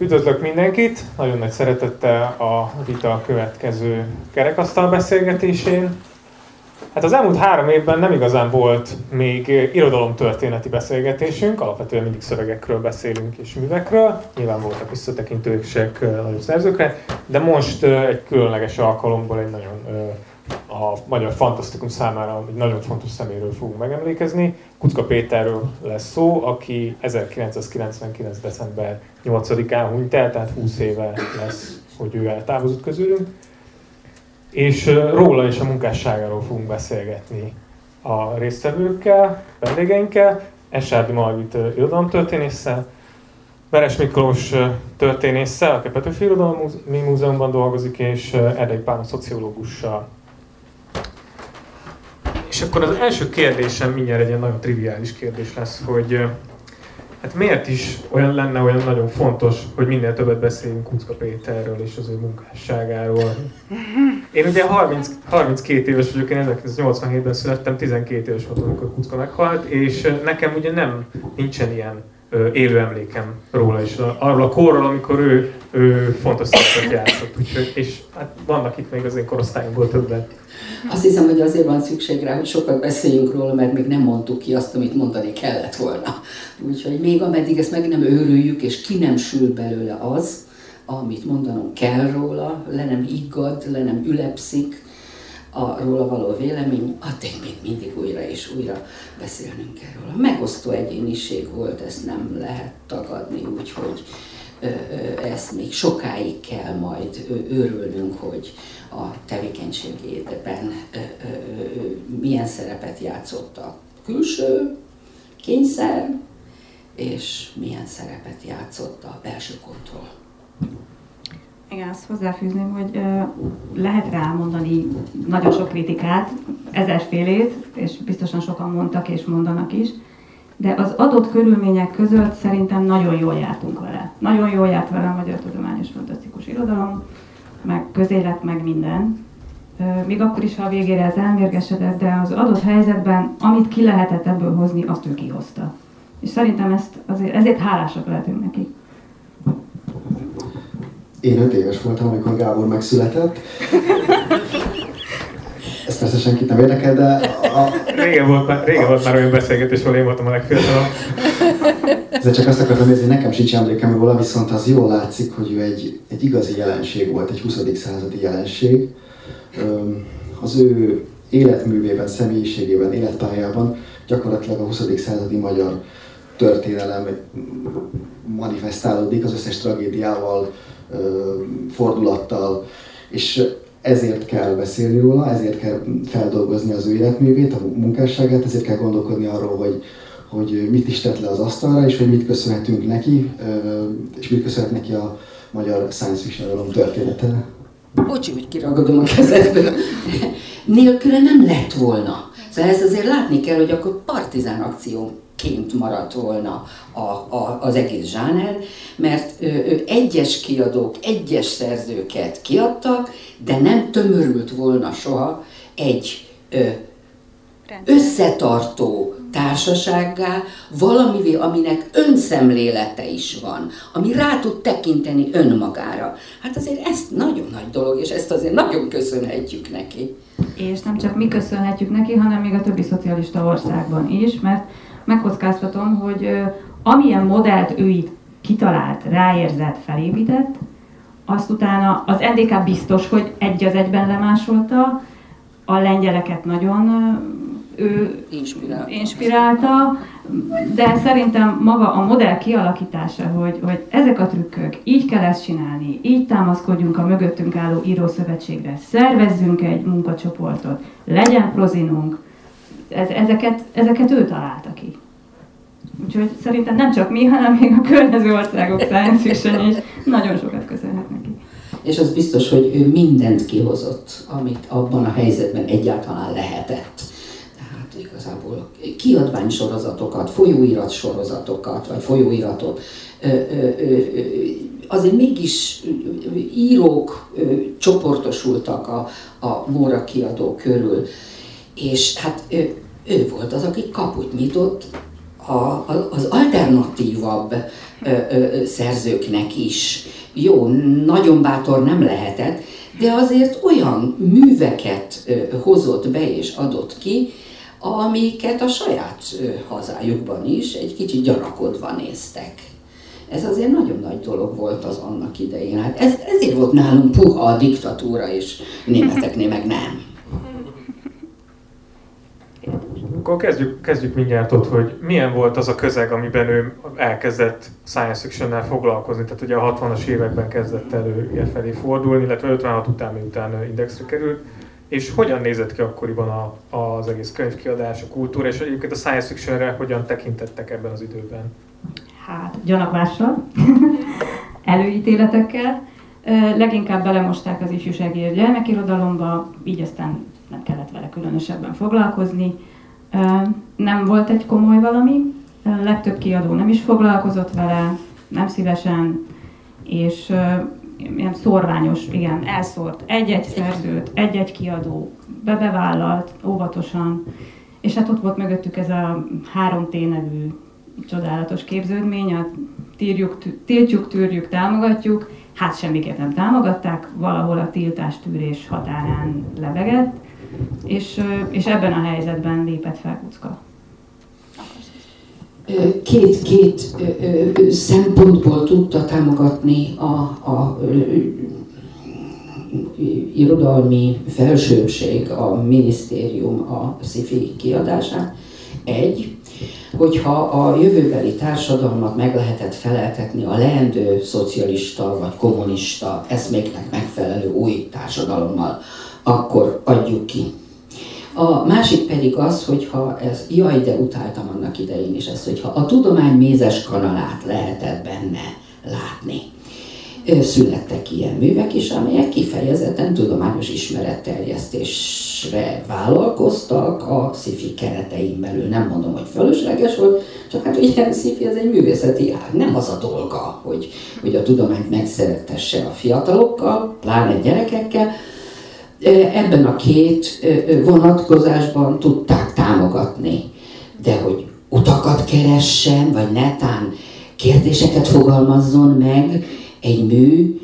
Üdvözlök mindenkit! Nagyon nagy szeretettel a vita következő kerekasztal beszélgetésén. Hát az elmúlt három évben nem igazán volt még irodalomtörténeti beszélgetésünk, alapvetően mindig szövegekről beszélünk és művekről, nyilván voltak visszatekintősek nagyobb szerzőkre, de most egy különleges alkalomból egy nagyon a magyar fantasztikum számára egy nagyon fontos szeméről fogunk megemlékezni. Kutka Péterről lesz szó, aki 1999. december 8-án hunyt el, tehát 20 éve lesz, hogy ő eltávozott közülünk. És róla és a munkásságáról fogunk beszélgetni a résztvevőkkel, vendégeinkkel, Esárdi Margit irodalomtörténésszel, Veres Miklós történésszel, aki a Petőfi Irodalmi Múzeumban dolgozik, és Erdei Pál szociológussal és akkor az első kérdésem mindjárt egy ilyen nagyon triviális kérdés lesz, hogy hát miért is olyan lenne olyan nagyon fontos, hogy minél többet beszéljünk Kucka Péterről és az ő munkásságáról. Én ugye 30, 32 éves vagyok, én 1987-ben születtem, 12 éves voltam, amikor Kucka meghalt, és nekem ugye nem nincsen ilyen élő emlékem róla, és arról a korról, amikor ő, ő fontos szerepet játszott. Úgyhogy, és hát vannak itt még az én korosztályomból többet. Azt hiszem, hogy azért van szükség rá, hogy sokat beszéljünk róla, mert még nem mondtuk ki azt, amit mondani kellett volna. Úgyhogy még ameddig ezt meg nem őrüljük, és ki nem sül belőle az, amit mondanom kell róla, le nem iggad, le nem ülepszik, a róla való vélemény, addig még mindig újra és újra beszélnünk kell róla. Megosztó egyéniség volt, ezt nem lehet tagadni, úgyhogy ezt még sokáig kell majd őrülnünk, hogy a tevékenységében milyen szerepet játszott a külső kényszer, és milyen szerepet játszott a belső kontroll. Igen, azt hozzáfűzném, hogy lehet rámondani nagyon sok kritikát, ezerfélét, és biztosan sokan mondtak és mondanak is, de az adott körülmények között szerintem nagyon jól jártunk vele. Nagyon jól járt vele a Magyar Tudományos Fantasztikus Irodalom, meg közélet, meg minden. Még akkor is, ha a végére ez elmérgesedett, de az adott helyzetben, amit ki lehetett ebből hozni, azt ő kihozta. És szerintem ezt azért, ezért hálásak lehetünk neki. Én öt éves voltam, amikor Gábor megszületett. Ez persze senkit nem érdekel, de... A... Régen, volt, már, régen volt már olyan beszélgetés, ahol én voltam a legfiatalabb. Ezzel csak azt akartam nézni, nekem sincs emlékem róla, viszont az jól látszik, hogy ő egy, egy igazi jelenség volt, egy 20. századi jelenség. Az ő életművében, személyiségében, életpályában gyakorlatilag a 20. századi magyar történelem manifestálódik az összes tragédiával, fordulattal, és ezért kell beszélni róla, ezért kell feldolgozni az ő életművét, a munkásságát, ezért kell gondolkodni arról, hogy, hogy mit is tett le az asztalra, és hogy mit köszönhetünk neki, és mit köszönhet neki a magyar science fiction története. Bocsi, hogy kiragadom a kezedből. Nélküle nem lett volna. Szóval ezt azért látni kell, hogy akkor partizán akció ként maradt volna a, a, az egész zsáner, mert ö, ö, egyes kiadók, egyes szerzőket kiadtak, de nem tömörült volna soha egy ö, összetartó társasággá, valamivé, aminek önszemlélete is van, ami rá tud tekinteni önmagára. Hát azért ez nagyon nagy dolog, és ezt azért nagyon köszönhetjük neki. És nem csak mi köszönhetjük neki, hanem még a többi szocialista országban is, mert megkockáztatom, hogy amilyen modellt ő itt kitalált, ráérzett, felépített, azt utána az NDK biztos, hogy egy az egyben lemásolta, a lengyeleket nagyon ő inspirálta. inspirálta, de szerintem maga a modell kialakítása, hogy, hogy ezek a trükkök, így kell ezt csinálni, így támaszkodjunk a mögöttünk álló írószövetségre, szervezzünk egy munkacsoportot, legyen prozinunk, ez, ezeket, ezeket ő találta ki. Úgyhogy szerintem nem csak mi, hanem még a környező országok science fiction is nagyon sokat köszönhet neki. És az biztos, hogy ő mindent kihozott, amit abban a helyzetben egyáltalán lehetett. Igazából kiadványsorozatokat, folyóirat sorozatokat, vagy folyóiratot, azért mégis írók csoportosultak a, a Móra kiadó körül, és hát ő, ő volt az, aki kaput nyitott a, az alternatívabb ö, ö, szerzőknek is. Jó, nagyon bátor nem lehetett, de azért olyan műveket ö, hozott be és adott ki, amiket a saját ö, hazájukban is egy kicsit gyanakodva néztek. Ez azért nagyon nagy dolog volt az annak idején. Hát ez, ezért volt nálunk puha a diktatúra, és németeknél meg nem. Akkor kezdjük, kezdjük mindjárt ott, hogy milyen volt az a közeg, amiben ő elkezdett science fiction foglalkozni. Tehát ugye a 60-as években kezdett elő ilyen felé fordulni, illetve 56 után, miután indexre került. És hogyan nézett ki akkoriban a, az egész könyvkiadás, a kultúra, és egyébként a science fictionre hogyan tekintettek ebben az időben? Hát, gyanakvással, előítéletekkel. Leginkább belemosták az ifjúsági gyermekirodalomba, így aztán nem kellett vele különösebben foglalkozni. Nem volt egy komoly valami, legtöbb kiadó nem is foglalkozott vele, nem szívesen, és ilyen szorványos, igen, elszórt egy-egy szerzőt, egy-egy kiadó, bebevállalt, óvatosan, és hát ott volt mögöttük ez a három T nevű csodálatos képződmény, a tírjuk, tiltjuk, tűrjük, támogatjuk, hát semmiket nem támogatták, valahol a tiltás tűrés határán lebegett, és, és ebben a helyzetben lépett fel Kucka. Két, két szempontból tudta támogatni a, a irodalmi felsőbség, a minisztérium a szifi kiadását. Egy, hogyha a jövőbeli társadalmat meg lehetett feleltetni a leendő szocialista vagy kommunista eszméknek megfelelő új társadalommal, akkor adjuk ki. A másik pedig az, hogyha ez, jaj, de utáltam annak idején is ezt, hogyha a tudomány mézes kanalát lehetett benne látni. Születtek ilyen művek is, amelyek kifejezetten tudományos ismeretterjesztésre vállalkoztak a sci keretein belül. Nem mondom, hogy fölösleges volt, csak hát ugye a sci az egy művészeti ág, nem az a dolga, hogy, hogy a tudományt megszerettesse a fiatalokkal, pláne gyerekekkel, ebben a két vonatkozásban tudták támogatni. De hogy utakat keressen, vagy netán kérdéseket fogalmazzon meg egy mű,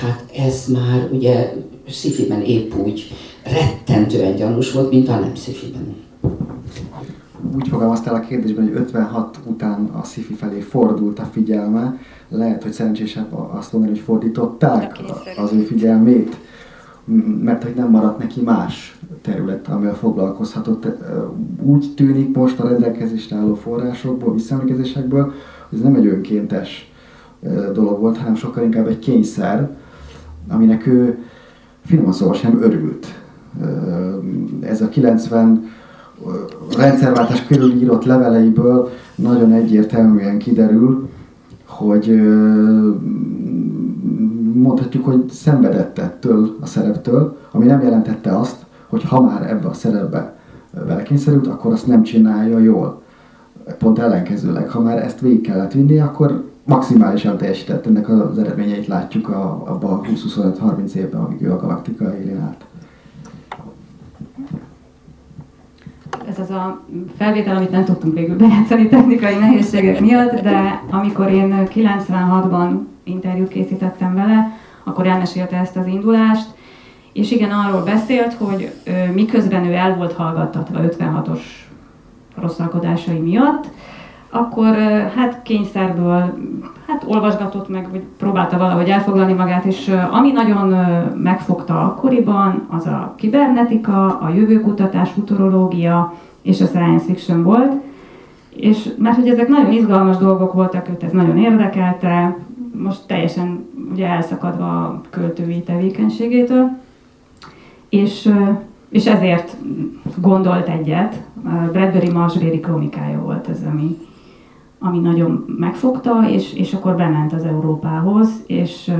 hát ez már ugye szifiben épp úgy rettentően gyanús volt, mint a nem szifiben. Úgy fogalmaztál a kérdésben, hogy 56 után a szifi felé fordult a figyelme. Lehet, hogy szerencsésebb azt mondani, hogy fordították az ő figyelmét mert hogy nem maradt neki más terület, amivel foglalkozhatott. Úgy tűnik most a rendelkezésre álló forrásokból, visszaemlékezésekből, hogy ez nem egy önkéntes dolog volt, hanem sokkal inkább egy kényszer, aminek ő finoman szóval sem örült. Ez a 90 rendszerváltás körül írott leveleiből nagyon egyértelműen kiderül, hogy mondhatjuk, hogy szenvedett ettől a szereptől, ami nem jelentette azt, hogy ha már ebbe a szerepbe belekényszerült, akkor azt nem csinálja jól. Pont ellenkezőleg, ha már ezt végig kellett vinni, akkor maximálisan teljesített. Ennek az eredményeit látjuk a, abban a 20-25-30 évben, amíg ő a galaktika élén állt. Ez az a felvétel, amit nem tudtunk végül bejátszani technikai nehézségek miatt, de amikor én 96-ban interjút készítettem vele, akkor elmesélte ezt az indulást, és igen, arról beszélt, hogy miközben ő el volt hallgattatva 56-os rosszalkodásai miatt, akkor hát kényszerből hát olvasgatott meg, vagy próbálta valahogy elfoglalni magát, és ami nagyon megfogta akkoriban, az a kibernetika, a jövőkutatás, futurológia és a science fiction volt, és mert hogy ezek nagyon izgalmas dolgok voltak, őt ez nagyon érdekelte, most teljesen ugye elszakadva a költői tevékenységétől, és, és ezért gondolt egyet. Bradbury Marsbéri kronikája volt ez, ami, ami nagyon megfogta, és, és akkor bement az Európához, és,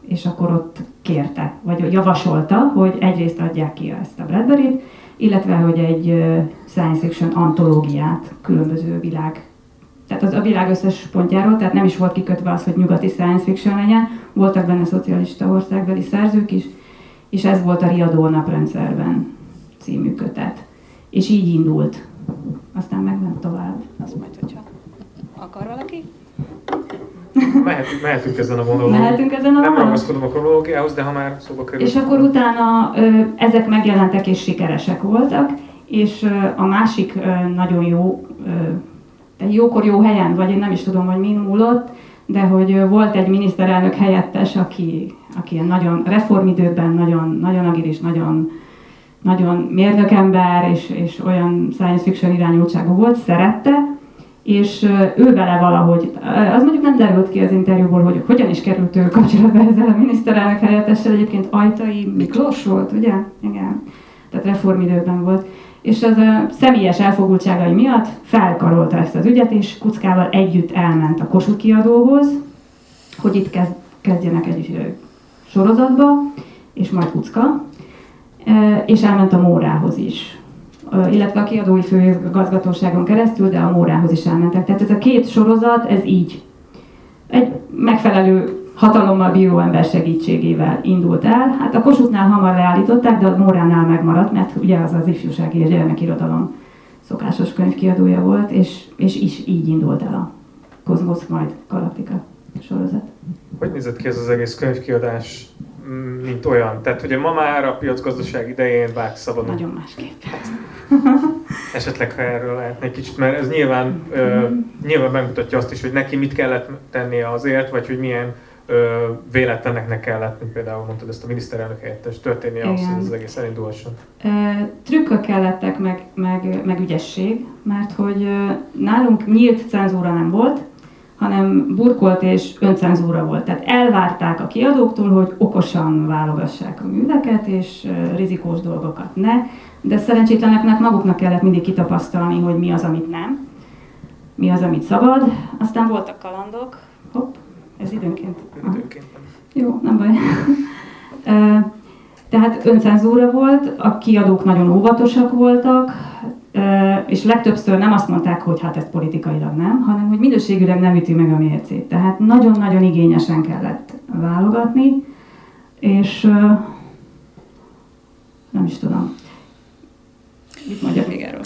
és akkor ott kérte, vagy javasolta, hogy egyrészt adják ki ezt a Bradbury-t, illetve hogy egy science fiction antológiát különböző világ tehát az a világ összes pontjáról, tehát nem is volt kikötve az, hogy nyugati science fiction legyen, voltak benne szocialista országbeli szerzők is, és ez volt a Riadó naprendszerben című kötet. És így indult aztán megment tovább. Azt majd, hogyha akar valaki. Mehetünk, mehetünk ezen a vonalon. Mehetünk ezen a Nem ragaszkodom a kronológiához, de ha már szóba kerül. És akkor utána ö, ezek megjelentek és sikeresek voltak, és ö, a másik ö, nagyon jó, ö, egy jókor jó helyen, vagy én nem is tudom, hogy min múlott, de hogy volt egy miniszterelnök helyettes, aki, aki nagyon reformidőben nagyon, nagyon agilis, nagyon, nagyon mérnökember, és, és olyan science fiction irányultságú volt, szerette, és ő vele valahogy, az mondjuk nem derült ki az interjúból, hogy hogyan is került ő kapcsolatba ezzel a miniszterelnök helyettessel, egyébként Ajtai Miklós volt, ugye? Igen. Tehát reformidőben volt. És az a személyes elfogultságai miatt felkarolta ezt az ügyet, és Kuckával együtt elment a Kossuth kiadóhoz, hogy itt kezd, kezdjenek egy sorozatba, és majd Kucka, és elment a Mórához is. Illetve a kiadói főgazgatóságon keresztül, de a Mórához is elmentek. Tehát ez a két sorozat, ez így. Egy megfelelő hatalommal bíró ember segítségével indult el. Hát a Kossuthnál hamar leállították, de a Móránál megmaradt, mert ugye az az ifjúsági és gyermekirodalom szokásos könyvkiadója volt, és, és is így indult el a Kozmosz majd Galaktika sorozat. Hogy nézett ki ez az egész könyvkiadás, mm, mint olyan? Tehát ugye ma már a piacgazdaság idején vág szabadon. Nagyon másképp. Esetleg, ha erről lehetne egy kicsit, mert ez nyilván, ö, nyilván megmutatja azt is, hogy neki mit kellett tennie azért, vagy hogy milyen ö, véletleneknek kellett, mint például mondtad ezt a miniszterelnök helyettes történnie ahhoz, hogy ez az egész elindulhasson. Ö, Trükkök kellettek, meg, meg, meg ügyesség, mert hogy ö, nálunk nyílt cenzúra nem volt, hanem burkolt és öncenzúra volt. Tehát elvárták a kiadóktól, hogy okosan válogassák a műveket, és rizikós dolgokat ne, de szerencsétleneknek maguknak kellett mindig kitapasztalni, hogy mi az, amit nem, mi az, amit szabad. Aztán voltak kalandok, hopp, ez időnként. Időnként. Jó, nem baj. Tehát öncenzúra volt, a kiadók nagyon óvatosak voltak, és legtöbbször nem azt mondták, hogy hát ez politikailag nem, hanem hogy minőségűleg nem üti meg a mércét. Tehát nagyon-nagyon igényesen kellett válogatni, és nem is tudom. Mit mondjak még erről?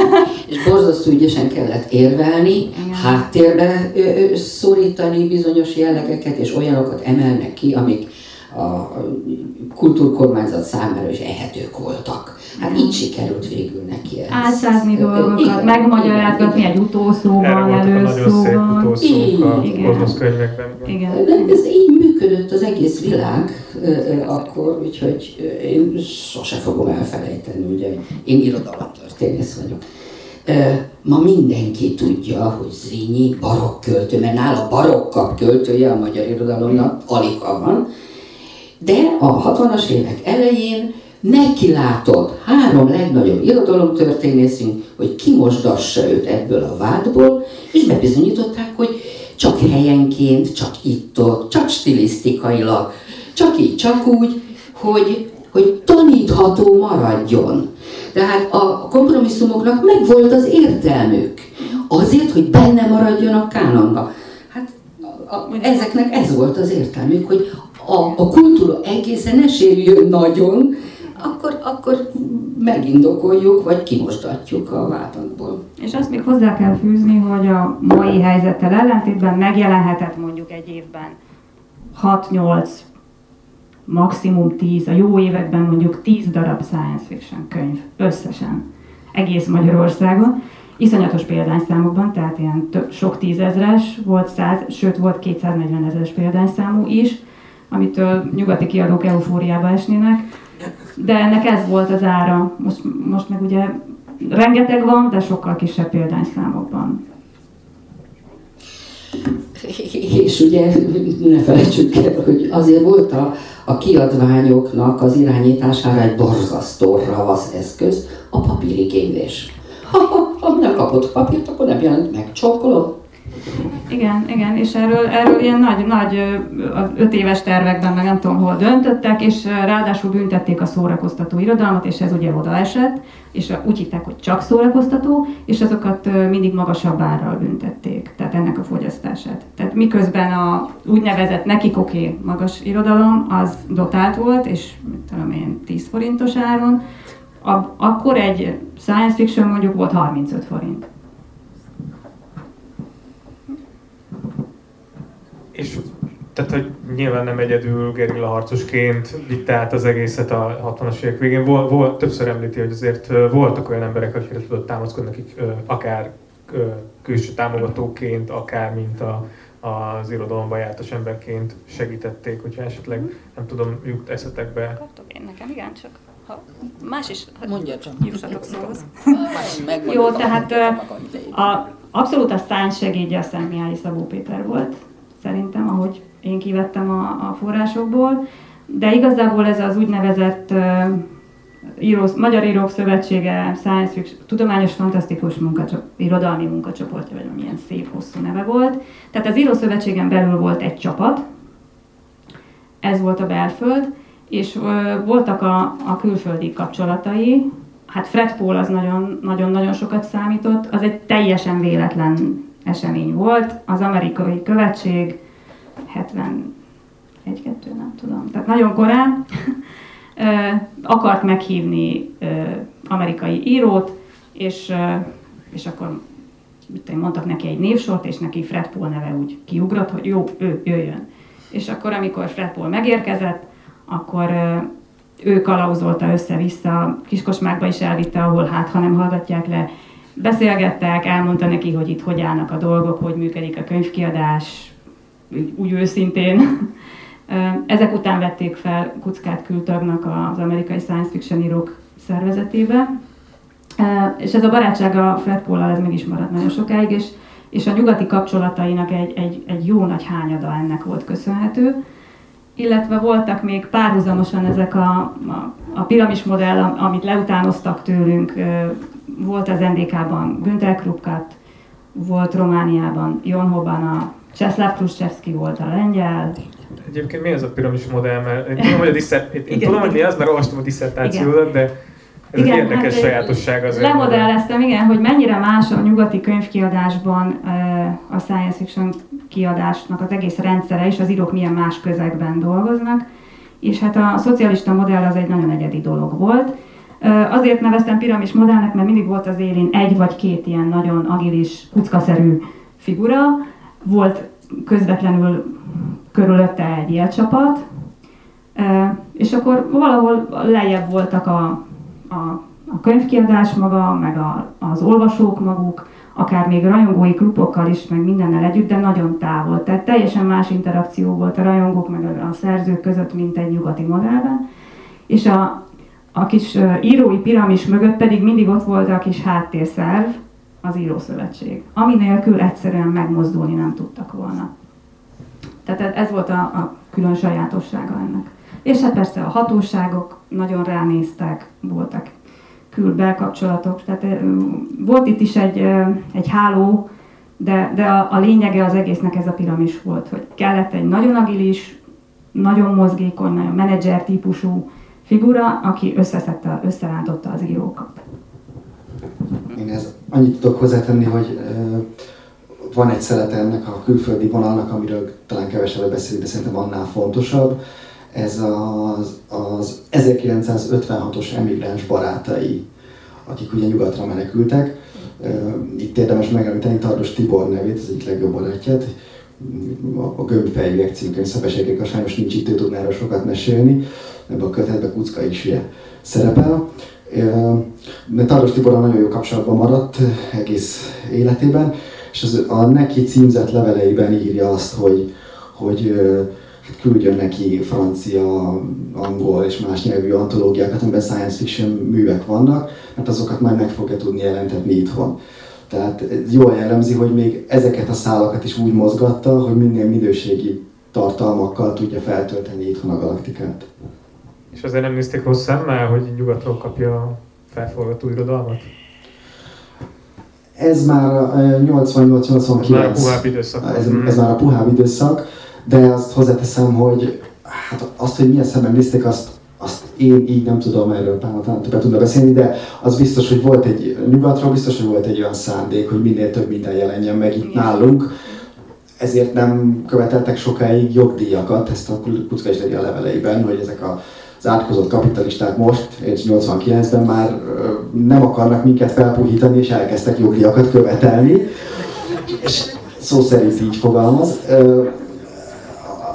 És borzasztó ügyesen kellett érvelni, Igen. háttérbe szorítani bizonyos jellegeket, és olyanokat emelnek ki, amik a kultúrkormányzat számára is ehetők voltak. Hát így sikerült végül neki ez. Átszázni dolgokat, igen, megmagyarázgatni igen, egy utószók a Igen. Igen. De ez így működött az egész világ akkor, úgyhogy én sose fogom elfelejteni, ugye én irodalomtörténész vagyok. Ma mindenki tudja, hogy Zrínyi barokk költő, mert nála barokkabb költője a magyar irodalomnak alig van, de a 60-as évek elején neki látott három legnagyobb irodalomtörténészünk, hogy kimosdassa őt ebből a vádból, és bebizonyították, hogy csak helyenként, csak itt-ott, csak stilisztikailag, csak így, csak úgy, hogy, hogy tanítható maradjon. Tehát a kompromisszumoknak megvolt az értelmük. Azért, hogy benne maradjon a kánonba. Hát a, a, ezeknek ez volt az értelmük, hogy a, a kultúra egészen ne sérüljön nagyon, akkor, akkor megindokoljuk, vagy kimosdatjuk a vádatból. És azt még hozzá kell fűzni, hogy a mai helyzettel ellentétben megjelenhetett mondjuk egy évben 6-8, maximum 10, a jó években mondjuk 10 darab science fiction könyv összesen egész Magyarországon. Iszonyatos példányszámokban, tehát ilyen több, sok tízezres, volt száz, sőt volt 240 ezeres példányszámú is, amitől nyugati kiadók eufóriába esnének. De ennek ez volt az ára. Most, most meg ugye rengeteg van, de sokkal kisebb példányszámokban. És ugye ne felejtsük el, hogy azért volt a, a kiadványoknak az irányítására egy borzasztó ravasz eszköz, a papírigénylés. Ha, ha, ha nem kapott papírt, akkor nem jelent meg. Csókolom. Igen, igen, és erről, erről ilyen nagy, nagy öt éves tervekben, meg nem tudom hol döntöttek, és ráadásul büntették a szórakoztató irodalmat, és ez ugye odaesett, és úgy hívták, hogy csak szórakoztató, és azokat mindig magasabb árral büntették, tehát ennek a fogyasztását. Tehát miközben a úgynevezett nekik oké magas irodalom, az dotált volt, és mit tudom én, 10 forintos áron, a, akkor egy science fiction mondjuk volt 35 forint. És tehát, hogy nyilván nem egyedül gerilla harcosként vitte át az egészet a 60-as évek végén. Vol, vol, többször említi, hogy azért voltak olyan emberek, akikre tudott támaszkodni, akik akár külső támogatóként, akár mint a, az irodalomba jártas emberként segítették, hogyha esetleg, nem tudom, jut eszetekbe. Kaptok én nekem, igen, csak ha más is Mondja csak. jussatok szóhoz. Jó, tehát a, abszolút a szány segédje a Szent Mihály Szabó Péter volt, szerintem, ahogy én kivettem a, a forrásokból, de igazából ez az úgynevezett uh, író, Magyar Írók Szövetsége Science Fiction, tudományos fantasztikus munkacsoport, irodalmi munkacsoportja, vagy milyen szép hosszú neve volt. Tehát az Író Szövetségen belül volt egy csapat, ez volt a belföld, és uh, voltak a, a külföldi kapcsolatai, hát Fred Paul az nagyon-nagyon sokat számított, az egy teljesen véletlen esemény volt, az amerikai követség 71-2, nem tudom, tehát nagyon korán akart meghívni amerikai írót, és, és akkor mit mondtak neki egy névsort, és neki Fred Paul neve úgy kiugrott, hogy jó, ő jöjjön. És akkor, amikor Fred Paul megérkezett, akkor ő kalauzolta össze-vissza, Kiskosmákba is elvitte, ahol hát, ha nem hallgatják le, beszélgettek, elmondta neki, hogy itt hogy állnak a dolgok, hogy működik a könyvkiadás, úgy, őszintén. Ezek után vették fel Kuckát kültagnak az amerikai science fiction írók szervezetébe. És ez a barátság a Fred paul ez meg is maradt nagyon sokáig, és, és a nyugati kapcsolatainak egy, egy, egy jó nagy hányada ennek volt köszönhető. Illetve voltak még párhuzamosan ezek a, a, a piramis modell, amit leutánoztak tőlünk, volt az NDK-ban Günther Krupkat, volt Romániában Jon Hobana, Cseszláv Khrushchevsky volt a lengyel. Egyébként mi az a piramis modell? Mert én tudom, hogy, a diszert, én tudom, hogy mi az, mert olvastam a diszertációdat, de ez igen, egy érdekes hát, sajátosság azért. Lemodelleztem, igen, hogy mennyire más a nyugati könyvkiadásban a science fiction kiadásnak az egész rendszere, és az írók milyen más közegben dolgoznak. És hát a szocialista modell az egy nagyon egyedi dolog volt. Azért neveztem piramis modellnek, mert mindig volt az élén egy vagy két ilyen nagyon agilis, kuckaszerű figura, volt közvetlenül körülötte egy élcsapat, és akkor valahol lejjebb voltak a, a, a könyvkiadás maga, meg a, az olvasók maguk, akár még rajongói klubokkal is, meg mindennel együtt, de nagyon távol. Tehát teljesen más interakció volt a rajongók meg a szerzők között, mint egy nyugati modellben. És a, a kis írói piramis mögött pedig mindig ott volt a kis háttérszerv, az írószövetség, ami nélkül egyszerűen megmozdulni nem tudtak volna. Tehát ez volt a, a külön sajátossága ennek. És hát persze a hatóságok nagyon ránéztek, voltak kül-belkapcsolatok, tehát volt itt is egy, egy háló, de, de a, a lényege az egésznek ez a piramis volt, hogy kellett egy nagyon agilis, nagyon mozgékony, nagyon menedzser típusú figura, aki összeszedte, összerántotta az írókat. Én ez annyit tudok hozzátenni, hogy van egy szelete ennek a külföldi vonalnak, amiről talán kevesebbet beszélünk, de szerintem annál fontosabb. Ez az, az 1956-os emigráns barátai, akik ugye nyugatra menekültek. Itt érdemes megemlíteni Tardos Tibor nevét, az egyik legjobb barátját, a Gömbfejűek című könyvszebeségek, sajnos nincs itt, ő tudná sokat mesélni. Ebben a kötetben Kucka ugye szerepel. De Tardos Tiborral nagyon jó kapcsolatban maradt egész életében, és az, a neki címzett leveleiben írja azt, hogy, hogy hát küldjön neki francia, angol és más nyelvű antológiákat, amiben science fiction művek vannak, mert azokat majd meg fogja tudni jelentetni itthon. Tehát jól jellemzi, hogy még ezeket a szálakat is úgy mozgatta, hogy minél minőségi tartalmakkal tudja feltölteni itthon a galaktikát. És azért nem nézték rossz szemmel, hogy nyugatról kapja a felforgató irodalmat? Ez már 88-89. Ez már a puhább időszak. Ez, ez már a puhább időszak, de azt hozzáteszem, hogy hát azt, hogy milyen szemben nézték, azt, azt én így nem tudom erről talán többet tudna beszélni, de az biztos, hogy volt egy, nyugatról biztos, hogy volt egy olyan szándék, hogy minél több minden jelenjen meg itt nálunk, ezért nem követeltek sokáig jogdíjakat, ezt a Kucka is a leveleiben, hogy ezek a az átkozott kapitalisták most, és 89-ben már nem akarnak minket felpuhítani, és elkezdtek jogdíjakat követelni. És szó szerint így fogalmaz.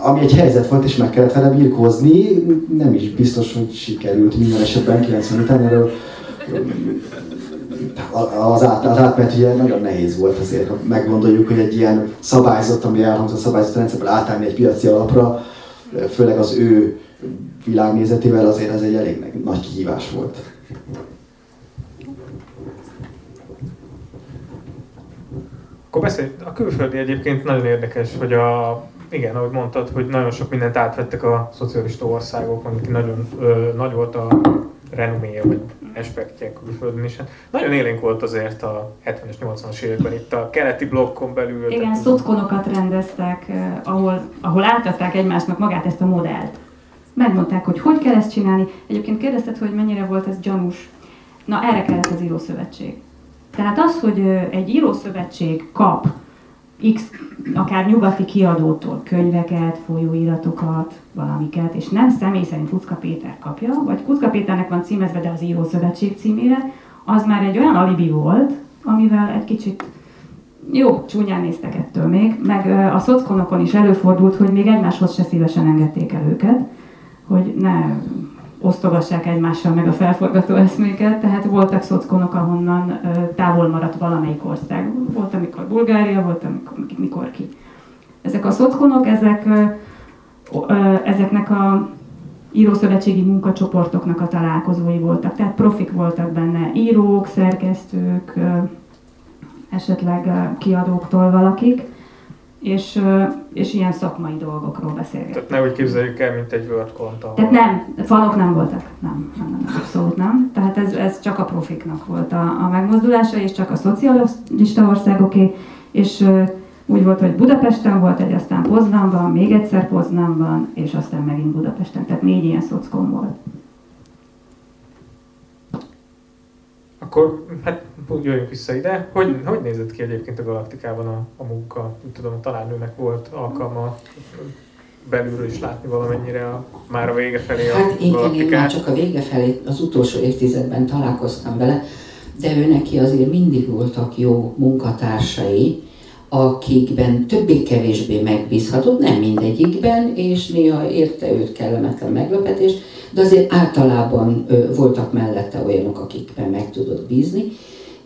Ami egy helyzet volt, és meg kellett vele birkózni, nem is biztos, hogy sikerült minden esetben 90 után, erről az, át, az átmenet ugye nagyon nehéz volt azért, ha meggondoljuk, hogy egy ilyen szabályzat, ami elhangzott szabályzat rendszerből átállni egy piaci alapra, főleg az ő világnézetével azért ez egy elég nagy kihívás volt. Akkor beszélj, a külföldi egyébként nagyon érdekes, hogy a, igen, ahogy mondtad, hogy nagyon sok mindent átvettek a szocialista országok, amik nagyon ö, nagy volt a renoméja, vagy aspektje külföldön is. Hát nagyon élénk volt azért a 70-es, 80-as években itt a keleti blokkon belül. Igen, szockonokat rendeztek, ahol, ahol átadták egymásnak magát ezt a modellt. Megmondták, hogy hogy kell ezt csinálni. Egyébként kérdezted, hogy mennyire volt ez gyanús. Na, erre kellett az írószövetség. Tehát az, hogy egy írószövetség kap X, akár nyugati kiadótól könyveket, folyóiratokat, valamiket, és nem személy szerint Kucka Péter kapja, vagy Kucka Péternek van címezve, de az Írószövetség címére, az már egy olyan alibi volt, amivel egy kicsit jó, csúnyán néztek ettől még, meg a szockonokon is előfordult, hogy még egymáshoz se szívesen engedték el őket, hogy ne osztogassák egymással meg a felforgató eszméket, tehát voltak szockonok, ahonnan távol maradt valamelyik ország. Volt, amikor Bulgária, volt, amikor mikor ki. Ezek a szockonok, ezek, ezeknek a írószövetségi munkacsoportoknak a találkozói voltak, tehát profik voltak benne, írók, szerkesztők, esetleg kiadóktól valakik és, és ilyen szakmai dolgokról beszélgetünk. Tehát nehogy képzeljük el, mint egy World Ahol... Tehát nem, fanok nem voltak, nem, nem, nem, abszolút nem. Tehát ez, ez csak a profiknak volt a, a megmozdulása, és csak a szocialista országoké, és úgy volt, hogy Budapesten volt egy, aztán Poznanban, még egyszer Poznanban, és aztán megint Budapesten. Tehát négy ilyen szockom volt. Akkor hát jöjjünk vissza ide. Hogy, hogy nézett ki egyébként a Galaktikában a, a munka? Úgy tudom, a tanárnőnek volt alkalma belülről is látni valamennyire a, már a vége felé a Hát igen, én már csak a vége felé, az utolsó évtizedben találkoztam vele, de ő neki azért mindig voltak jó munkatársai, akikben többé-kevésbé megbízhatott, nem mindegyikben, és néha érte őt kellemetlen meglepetés, de azért általában voltak mellette olyanok, akikben meg tudott bízni,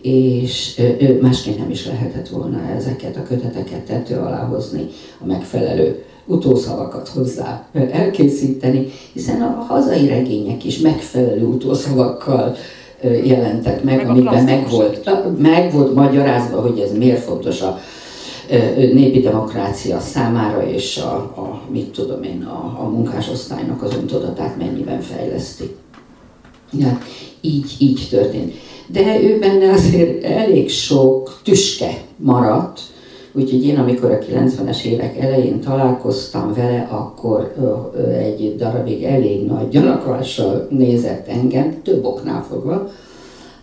és másként nem is lehetett volna ezeket a köteteket tető alá hozni, a megfelelő utószavakat hozzá elkészíteni, hiszen a hazai regények is megfelelő utószavakkal jelentek meg, meg amikben meg volt, meg volt magyarázva, hogy ez miért fontos a népi demokrácia számára, és a, a mit tudom én, a, a munkásosztálynak az öntudatát mennyiben fejleszti. Ja, így, így történt. De ő benne azért elég sok tüske maradt, úgyhogy én amikor a 90-es évek elején találkoztam vele, akkor egy darabig elég nagy gyanakvással nézett engem, több oknál fogva,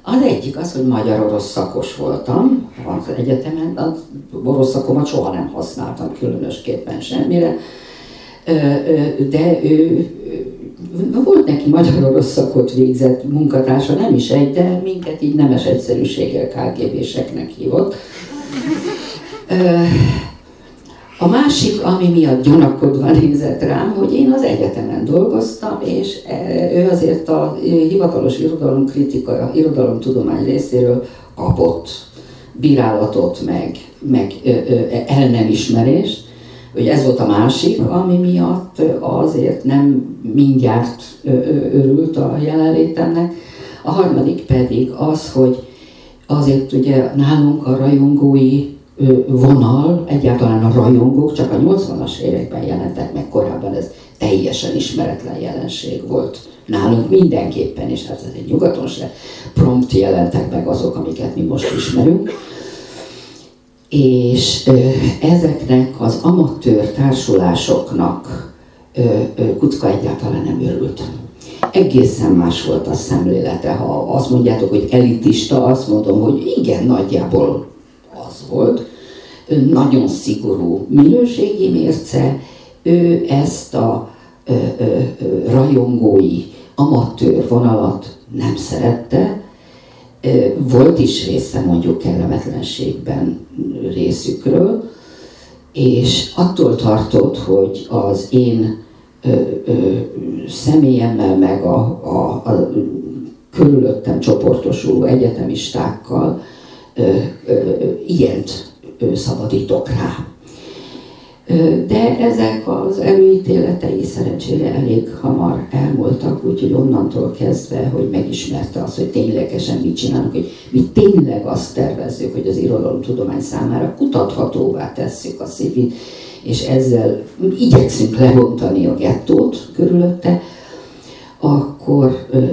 az egyik az, hogy magyar-orosz szakos voltam az egyetemen, az orosz szakomat soha nem használtam különösképpen semmire, de ő, volt neki magyar-orosz szakot végzett munkatársa, nem is egy, de minket így nemes egyszerűséggel KGB-seknek hívott. A másik, ami miatt gyanakodva nézett rám, hogy én az egyetemen dolgoztam, és e, ő azért a hivatalos irodalomkritika, irodalomtudomány részéről kapott bírálatot, meg, meg el nem ismerést. Hogy ez volt a másik, ami miatt azért nem mindjárt örült a jelenlétemnek. A harmadik pedig az, hogy azért ugye nálunk a rajongói vonal, egyáltalán rajongók csak a 80-as években jelentek meg, korábban ez teljesen ismeretlen jelenség volt. Nálunk mindenképpen, és hát egy nyugaton se prompt jelentek meg azok, amiket mi most ismerünk. És ö, ezeknek az amatőr társulásoknak ö, ö, Kucka egyáltalán nem örült. Egészen más volt a szemlélete. Ha azt mondjátok, hogy elitista, azt mondom, hogy igen, nagyjából az volt nagyon szigorú minőségi mérce, ő ezt a ö, ö, rajongói amatőr vonalat nem szerette. Volt is része mondjuk kellemetlenségben részükről, és attól tartott, hogy az én ö, ö, személyemmel, meg a, a, a körülöttem csoportosuló egyetemistákkal ö, ö, ilyent ö, szabadítok rá. De ezek az előítéletei szerencsére elég hamar elmúltak, úgyhogy onnantól kezdve, hogy megismerte azt, hogy ténylegesen mit csinálunk, hogy mi tényleg azt tervezzük, hogy az irodalomtudomány számára kutathatóvá tesszük a szívit, és ezzel igyekszünk lebontani a gettót körülötte, akkor ö, ö,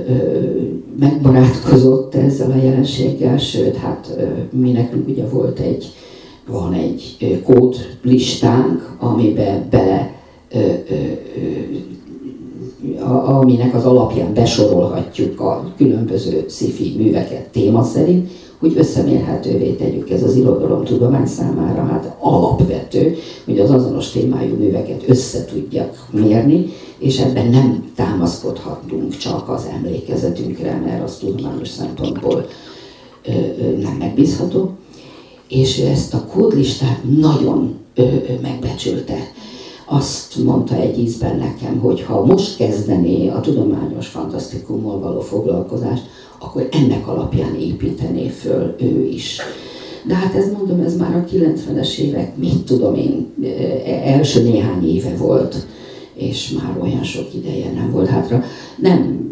megbarátkozott ezzel a jelenséggel, sőt, hát ö, mi nekünk ugye volt egy van egy kódlistánk, amiben bele, aminek az alapján besorolhatjuk a különböző sci műveket téma szerint, hogy összemérhetővé tegyük ez az irodalomtudomány számára, hát alapvető, hogy az azonos témájú műveket össze tudjak mérni, és ebben nem támaszkodhatunk csak az emlékezetünkre, mert az tudományos szempontból nem megbízható és ezt a kódlistát nagyon ö, ö, megbecsülte. Azt mondta egy ízben nekem, hogy ha most kezdené a tudományos fantasztikummal való foglalkozást, akkor ennek alapján építené föl ő is. De hát ez mondom, ez már a 90-es évek, mit tudom én, első néhány éve volt, és már olyan sok ideje nem volt hátra. Nem,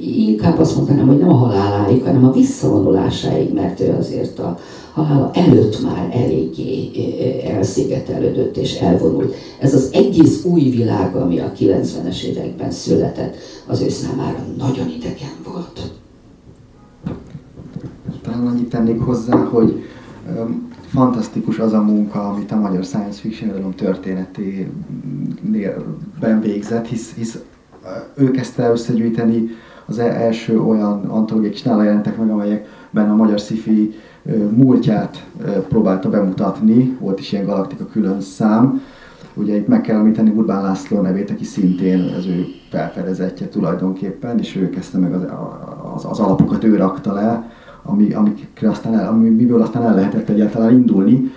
inkább azt mondanám, hogy nem a haláláig, hanem a visszavonulásáig, mert ő azért a, halála előtt már eléggé elszigetelődött és elvonult. Ez az egész új világ, ami a 90-es években született, az ő számára nagyon idegen volt. Talán annyit tennék hozzá, hogy um, fantasztikus az a munka, amit a magyar science fiction irodalom történetében végzett, hisz, hisz ő kezdte összegyűjteni az e-, első olyan antológiák, és nála jelentek meg, amelyekben a magyar sci múltját próbálta bemutatni, volt is ilyen Galaktika külön szám. Ugye itt meg kell említeni Urbán László nevét, aki szintén az ő felfedezetje tulajdonképpen, és ő kezdte meg az, az, az alapokat, ő rakta le, ami, amikre aztán el, amiből aztán el lehetett egyáltalán indulni.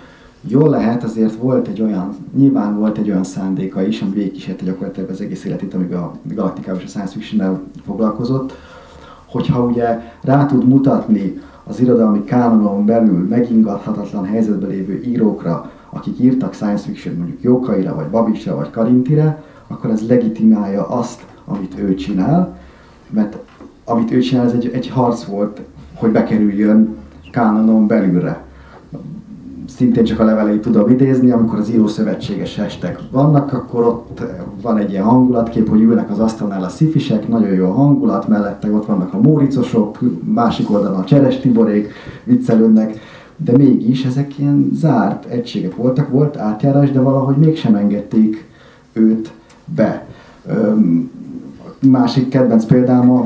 Jól lehet, azért volt egy olyan, nyilván volt egy olyan szándéka is, ami végigkísérte gyakorlatilag az egész életét, amíg a Galaktikával és a science fiction foglalkozott, hogyha ugye rá tud mutatni az irodalmi kánonon belül megingathatatlan helyzetben lévő írókra, akik írtak science fiction mondjuk Jókaira, vagy Babisra, vagy Karintire, akkor ez legitimálja azt, amit ő csinál, mert amit ő csinál, ez egy, egy harc volt, hogy bekerüljön kánonon belülre szintén csak a leveleit tudom idézni, amikor az írószövetséges estek vannak, akkor ott van egy ilyen hangulatkép, hogy ülnek az asztalnál a szifisek, nagyon jó a hangulat, mellette ott vannak a móricosok, másik oldalon a cseres tiborék, viccelődnek, de mégis ezek ilyen zárt egységek voltak, volt átjárás, de valahogy mégsem engedték őt be. Másik kedvenc példám, a,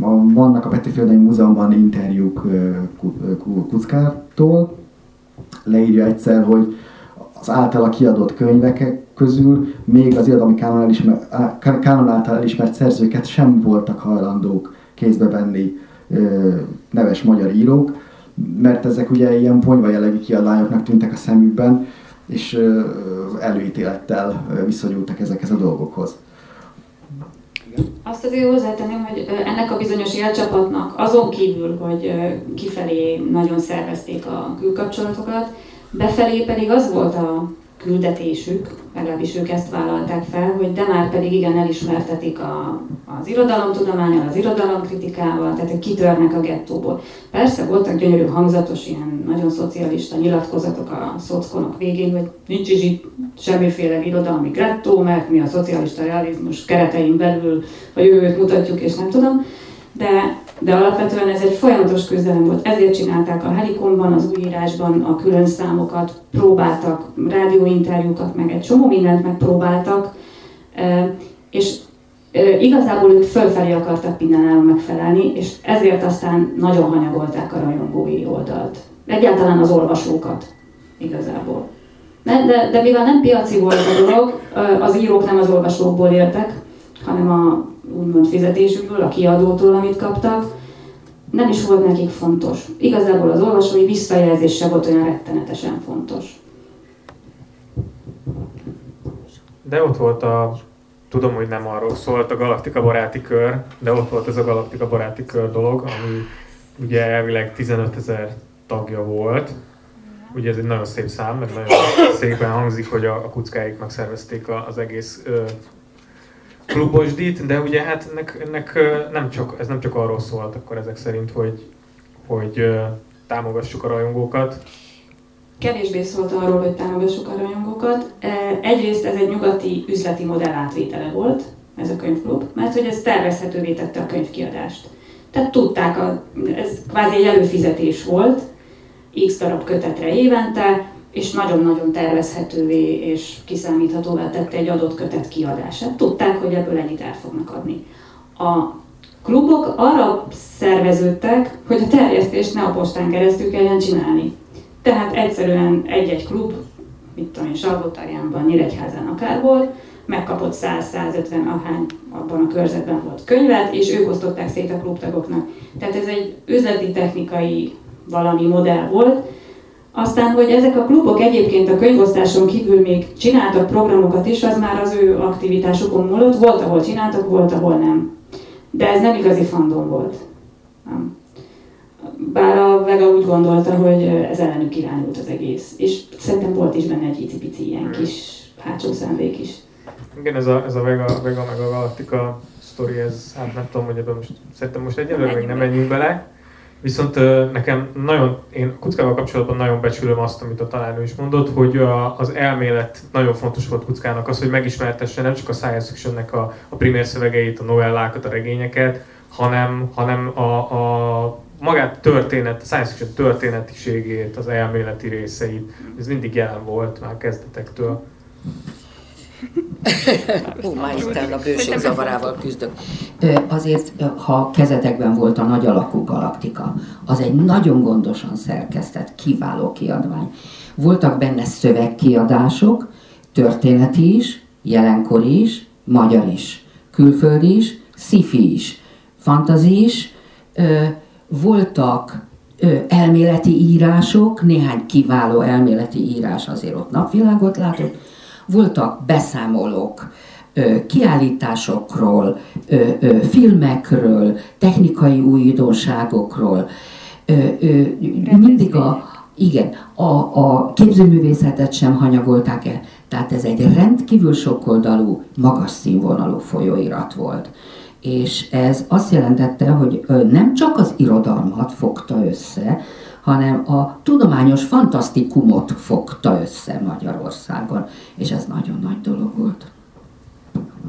a, vannak a Petőfi Múzeumban interjúk Kuckártól, leírja egyszer, hogy az általa kiadott könyvek közül még az irodalmi kánon, elismer, kánon által elismert szerzőket sem voltak hajlandók kézbe venni neves magyar írók, mert ezek ugye ilyen ponyva jellegű kiadványoknak tűntek a szemükben, és előítélettel viszonyultak ezekhez a dolgokhoz. Azt azért hozzátenném, hogy ennek a bizonyos jelcsapatnak azon kívül, hogy kifelé nagyon szervezték a külkapcsolatokat, befelé pedig az volt a küldetésük, legalábbis ők ezt vállalták fel, hogy de már pedig igen elismertetik a, az irodalomtudományal, az irodalomkritikával, tehát kitörnek a gettóból. Persze voltak gyönyörű hangzatos, ilyen nagyon szocialista nyilatkozatok a szockonok végén, hogy nincs is itt semmiféle irodalmi gettó, mert mi a szocialista realizmus keretein belül a jövőt mutatjuk, és nem tudom, de de alapvetően ez egy folyamatos küzdelem volt. Ezért csinálták a Helikonban, az újírásban a külön számokat, próbáltak rádióinterjúkat, meg egy csomó mindent megpróbáltak, és igazából ők fölfelé akartak mindenáron megfelelni, és ezért aztán nagyon hanyagolták a rajongói oldalt. Egyáltalán az olvasókat igazából. De, de, de mivel nem piaci volt a dolog, az írók nem az olvasókból éltek, hanem a úgymond fizetésükből, a kiadótól, amit kaptak, nem is volt nekik fontos. Igazából az olvasói visszajelzés se volt olyan rettenetesen fontos. De ott volt a, tudom, hogy nem arról szólt a Galaktika baráti kör, de ott volt ez a Galaktika baráti kör dolog, ami ugye elvileg 15 ezer tagja volt. Ugye ez egy nagyon szép szám, mert nagyon szépen hangzik, hogy a, a kuckáik megszervezték az egész klubosdit, de ugye hát ennek, ennek nem csak, ez nem csak arról szólt akkor ezek szerint, hogy, hogy támogassuk a rajongókat, kevésbé szólt arról, hogy támogassuk a rajongókat. Egyrészt ez egy nyugati üzleti modell átvétele volt, ez a könyvklub, mert hogy ez tervezhetővé tette a könyvkiadást. Tehát tudták, a, ez kvázi egy előfizetés volt, x darab kötetre évente, és nagyon-nagyon tervezhetővé és kiszámíthatóvá tette egy adott kötet kiadását. Tudták, hogy ebből ennyit el fognak adni. A klubok arra szerveződtek, hogy a terjesztést ne a postán keresztül kelljen csinálni. Tehát egyszerűen egy-egy klub, mit tudom én, Salgótarjánban, Nyíregyházán akár volt, megkapott 100-150 ahány abban a körzetben volt könyvet, és ők osztották szét a klubtagoknak. Tehát ez egy üzleti technikai valami modell volt. Aztán, hogy ezek a klubok egyébként a könyvosztáson kívül még csináltak programokat is, az már az ő aktivitásukon múlott. Volt, ahol csináltak, volt, ahol nem. De ez nem igazi fandom volt. Nem. Bár a Vega úgy gondolta, hogy ez ellenük irányult az egész. És szerintem volt is benne egy icipici ilyen kis hátsó szándék is. Igen, ez a, ez a Vega, Vega meg a Galactica sztori, ez, hát nem tudom, hogy ebben most, szerintem most egyelőre még nem menjünk bele. Viszont nekem nagyon, én Kuckával kapcsolatban nagyon becsülöm azt, amit a tanárnő is mondott, hogy a, az elmélet nagyon fontos volt Kuckának, az, hogy megismertesse nem csak a science fictionnek a, a primér szövegeit, a novellákat, a regényeket, hanem, hanem a, a magát történet, a science fiction történetiségét, az elméleti részeit, ez mindig jelen volt már kezdetektől. Hú, már itt a bőség zavarával küzdök. Azért, ha kezetekben volt a nagy alakú galaktika, az egy nagyon gondosan szerkesztett, kiváló kiadvány. Voltak benne szövegkiadások, történeti is, jelenkori is, magyar is, külföldi is, sci is, fantazi is, voltak elméleti írások, néhány kiváló elméleti írás azért ott napvilágot látott, voltak beszámolók, kiállításokról, filmekről, technikai újdonságokról, mindig a, igen, a, a képzőművészetet sem hanyagolták el. Tehát ez egy rendkívül sokoldalú, magas színvonalú folyóirat volt és ez azt jelentette, hogy nem csak az irodalmat fogta össze, hanem a tudományos fantasztikumot fogta össze Magyarországon, és ez nagyon nagy dolog volt.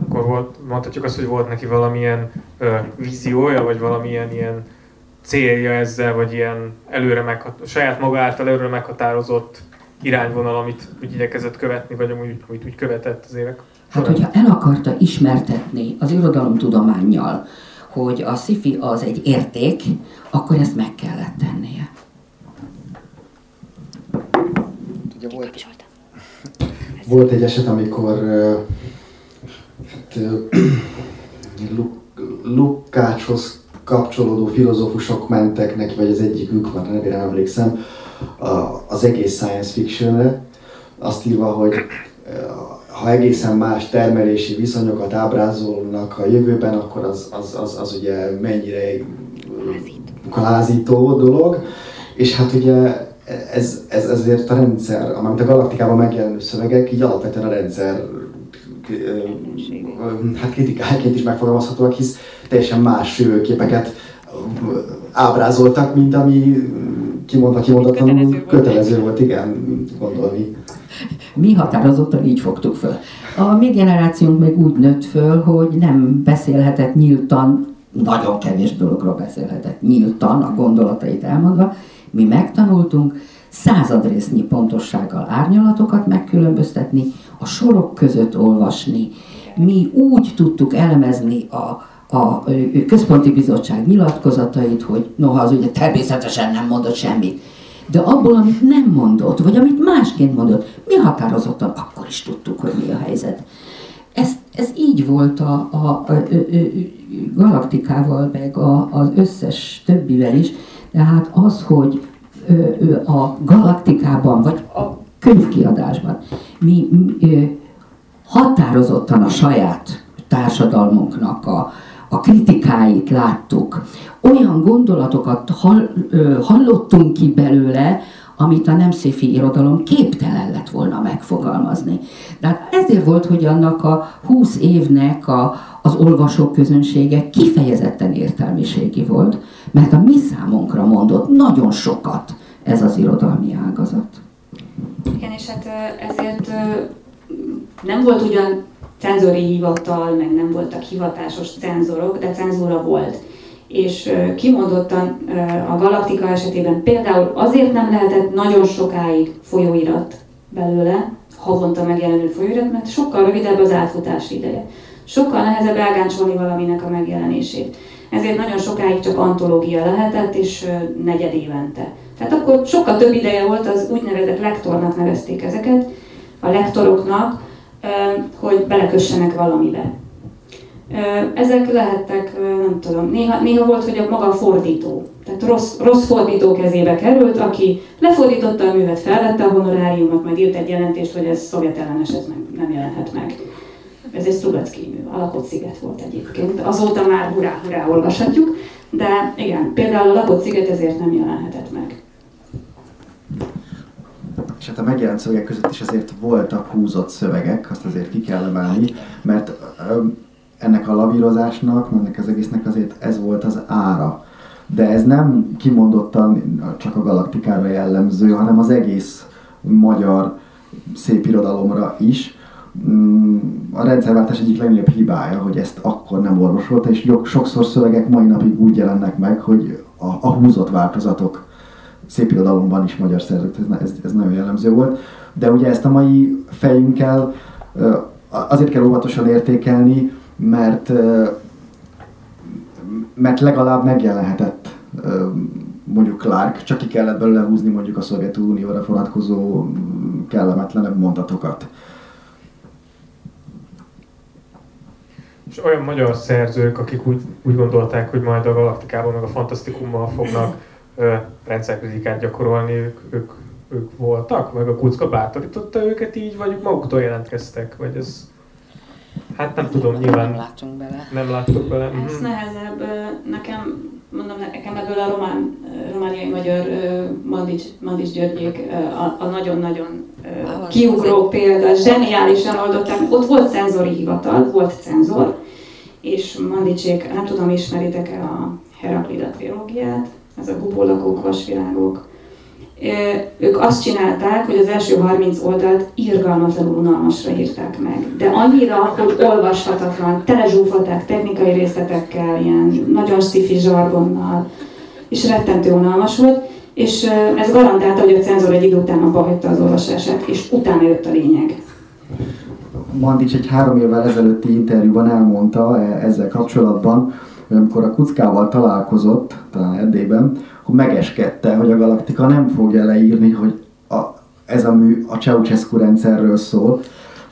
Akkor volt, mondhatjuk azt, hogy volt neki valamilyen ö, víziója, vagy valamilyen ilyen célja ezzel, vagy ilyen előre meghat- saját maga által előre meghatározott irányvonal, amit úgy igyekezett követni, vagy amúgy, amit úgy követett az évek Hát, hogyha el akarta ismertetni az irodalomtudományjal, hogy a sci az egy érték, akkor ezt meg kellett tennie. Ugye volt, volt egy eset, amikor hát, Lukácshoz kapcsolódó filozófusok mentek neki, vagy az egyikük, már nem emlékszem, az egész science fictionre, azt írva, hogy ha egészen más termelési viszonyokat ábrázolnak a jövőben, akkor az, az, az, az ugye mennyire lázító dolog. És hát ugye ez, ez ezért a rendszer, amint a galaktikában megjelenő szövegek, így alapvetően a rendszer hát kritikáként is megfogalmazhatóak, hisz teljesen más jövőképeket ábrázoltak, mint ami kimondva kimondatlanul kötelező, kötelező volt, igen, gondolni. Mi határozottan így fogtuk föl. A mi generációnk még úgy nőtt föl, hogy nem beszélhetett nyíltan, nagyon kevés dologról beszélhetett nyíltan, a gondolatait elmondva. Mi megtanultunk századrésznyi pontossággal árnyalatokat megkülönböztetni, a sorok között olvasni. Mi úgy tudtuk elemezni a, a központi bizottság nyilatkozatait, hogy noha az ugye természetesen nem mondott semmit, De abból, amit nem mondott, vagy amit másként mondott, mi határozottan akkor is tudtuk, hogy mi a helyzet. Ez, ez így volt a, a, a, a, a galaktikával, meg a, az összes többivel is. Tehát az, hogy a galaktikában, vagy a könyvkiadásban mi, határozottan a saját társadalmunknak a, a kritikáit láttuk. Olyan gondolatokat hall, hallottunk ki belőle, amit a nem széfi irodalom képtelen lett volna megfogalmazni. De hát ezért volt, hogy annak a 20 évnek a, az olvasók közönsége kifejezetten értelmiségi volt, mert a mi számunkra mondott nagyon sokat ez az irodalmi ágazat. Igen, és hát ezért nem volt ugyan cenzori hivatal, meg nem voltak hivatásos cenzorok, de cenzúra volt. És kimondottan a Galaktika esetében például azért nem lehetett nagyon sokáig folyóirat belőle, havonta megjelenő folyóirat, mert sokkal rövidebb az átfutási ideje. Sokkal nehezebb elgáncsolni valaminek a megjelenését. Ezért nagyon sokáig csak antológia lehetett, és negyed évente. Tehát akkor sokkal több ideje volt, az úgynevezett lektornak nevezték ezeket, a lektoroknak, hogy belekössenek valamibe. Ezek lehettek, nem tudom, néha, néha volt, hogy a maga fordító, tehát rossz, rossz fordító kezébe került, aki lefordította a művet, felvette a honoráriumot, meg írt egy jelentést, hogy ez szovjet ellenes, ez nem jelenhet meg. Ez egy Strugacki mű, a lakott sziget volt egyébként. Azóta már hurrá, hurrá olvashatjuk, de igen, például a lakott sziget ezért nem jelenhetett meg és hát a megjelent szövegek között is azért voltak húzott szövegek, azt azért ki kell emelni, mert ennek a lavírozásnak, ennek az egésznek azért ez volt az ára. De ez nem kimondottan csak a galaktikára jellemző, hanem az egész magyar szép irodalomra is. Mm, a rendszerváltás egyik legnagyobb hibája, hogy ezt akkor nem orvosolta, és sokszor szövegek mai napig úgy jelennek meg, hogy a, a húzott változatok szépirodalomban is magyar szerzők, ez, ez, nagyon jellemző volt. De ugye ezt a mai fejünkkel azért kell óvatosan értékelni, mert, mert legalább megjelenhetett mondjuk Clark, csak ki kellett belőle húzni mondjuk a Szovjetunióra vonatkozó kellemetlenebb mondatokat. És olyan magyar szerzők, akik úgy, úgy gondolták, hogy majd a Galaktikában meg a Fantasztikummal fognak rendszerkritikát gyakorolni, ők, ők, ők voltak, meg a kucka bátorította őket így, vagy ők maguktól jelentkeztek, vagy ez... Hát nem tudom, nyilván... Nem látunk bele. Nem láttuk bele. Ez mm nehezebb. Nekem, mondom, nekem ebből a román, romániai magyar Mandics, Mandics Györgyék a, a nagyon-nagyon kiugró példa, zseniálisan oldották. Ott volt cenzori hivatal, volt cenzor, és Mandicsék, nem tudom, ismeritek-e a Heraklida trilógiát, ez a gubólakók, vasvilágok. Ők azt csinálták, hogy az első 30 oldalt irgalmatlanul unalmasra írták meg. De annyira, hogy olvashatatlan, telezsúfolták technikai részletekkel, ilyen nagyon sci zsargonnal, és rettentő unalmas volt, és ez garantálta, hogy a cenzor egy idő után abba hagyta az olvasását, és utána jött a lényeg. Mandics egy három évvel ezelőtti interjúban elmondta e, ezzel kapcsolatban, hogy amikor a kuckával találkozott, talán Erdélyben, hogy megeskedte, hogy a Galaktika nem fogja leírni, hogy a, ez a mű a Ceausescu rendszerről szól,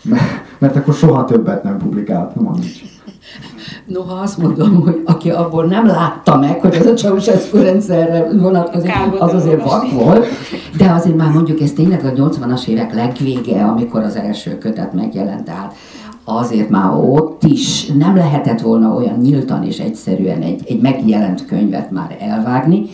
mert, mert akkor soha többet nem publikált, nincs. Noha azt mondom, hogy aki abból nem látta meg, hogy ez a Ceausescu rendszerre vonatkozik, az azért vak volt, de azért már mondjuk ez tényleg a 80-as évek legvége, amikor az első kötet megjelent, tehát azért már ott is nem lehetett volna olyan nyíltan és egyszerűen egy, egy megjelent könyvet már elvágni,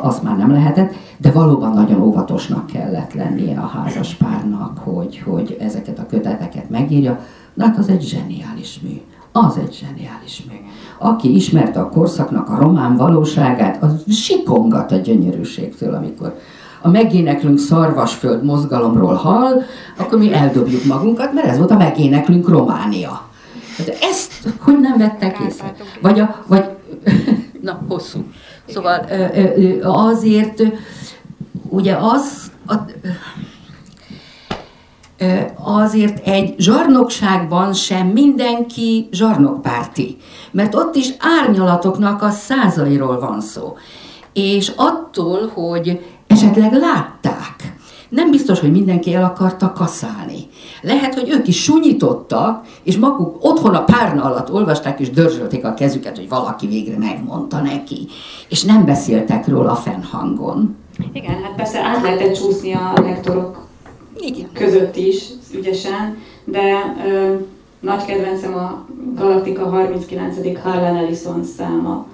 azt már nem lehetett, de valóban nagyon óvatosnak kellett lennie a házas párnak, hogy, hogy ezeket a köteteket megírja. De hát az egy zseniális mű. Az egy zseniális mű. Aki ismerte a korszaknak a román valóságát, az sikongat a gyönyörűségtől, amikor a megéneklünk szarvasföld mozgalomról hall, akkor mi eldobjuk magunkat, mert ez volt a megéneklünk Románia. Hát ezt hogy nem vettek észre? Vagy, a, vagy na, hosszú. Szóval azért ugye az, a, azért egy zsarnokságban sem mindenki zsarnokpárti, mert ott is árnyalatoknak a százairól van szó. És attól, hogy esetleg látták. Nem biztos, hogy mindenki el akarta kaszálni. Lehet, hogy ők is sunyítottak, és maguk otthon a párna alatt olvasták, és dörzsölték a kezüket, hogy valaki végre megmondta neki. És nem beszéltek róla fennhangon. Igen, hát persze át lehetett csúszni a lektorok Igen. között is ügyesen, de ö, nagy kedvencem a Galaktika 39. Harlan Ellison száma,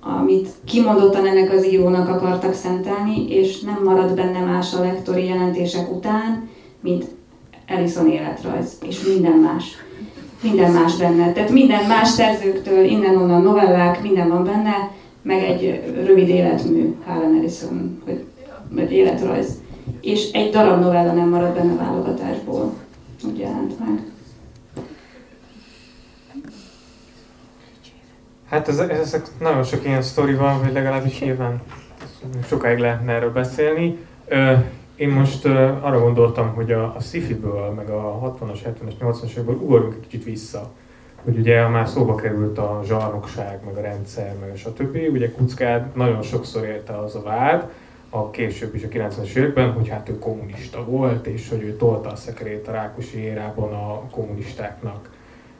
amit kimondottan ennek az írónak akartak szentelni, és nem marad benne más a lektori jelentések után, mint Ellison életrajz, és minden más. Minden más benne. Tehát minden más szerzőktől, innen-onnan novellák, minden van benne, meg egy rövid életmű Harlan Ellison, vagy, vagy életrajz. És egy darab novella nem marad benne a válogatásból. Úgy jelent meg. Hát ez, ezek nagyon sok ilyen sztori van, vagy legalábbis nyilván sokáig lehetne erről beszélni. Ö, én most ö, arra gondoltam, hogy a, a meg a 60-as, 70-es, 80-as évekből ugorjunk egy kicsit vissza. Hogy ugye már szóba került a zsarnokság, meg a rendszer, meg a stb. Ugye Kuckád nagyon sokszor érte az a vád, a később is a 90-es években, hogy hát ő kommunista volt, és hogy ő tolta a szekerét a Rákosi érában a kommunistáknak.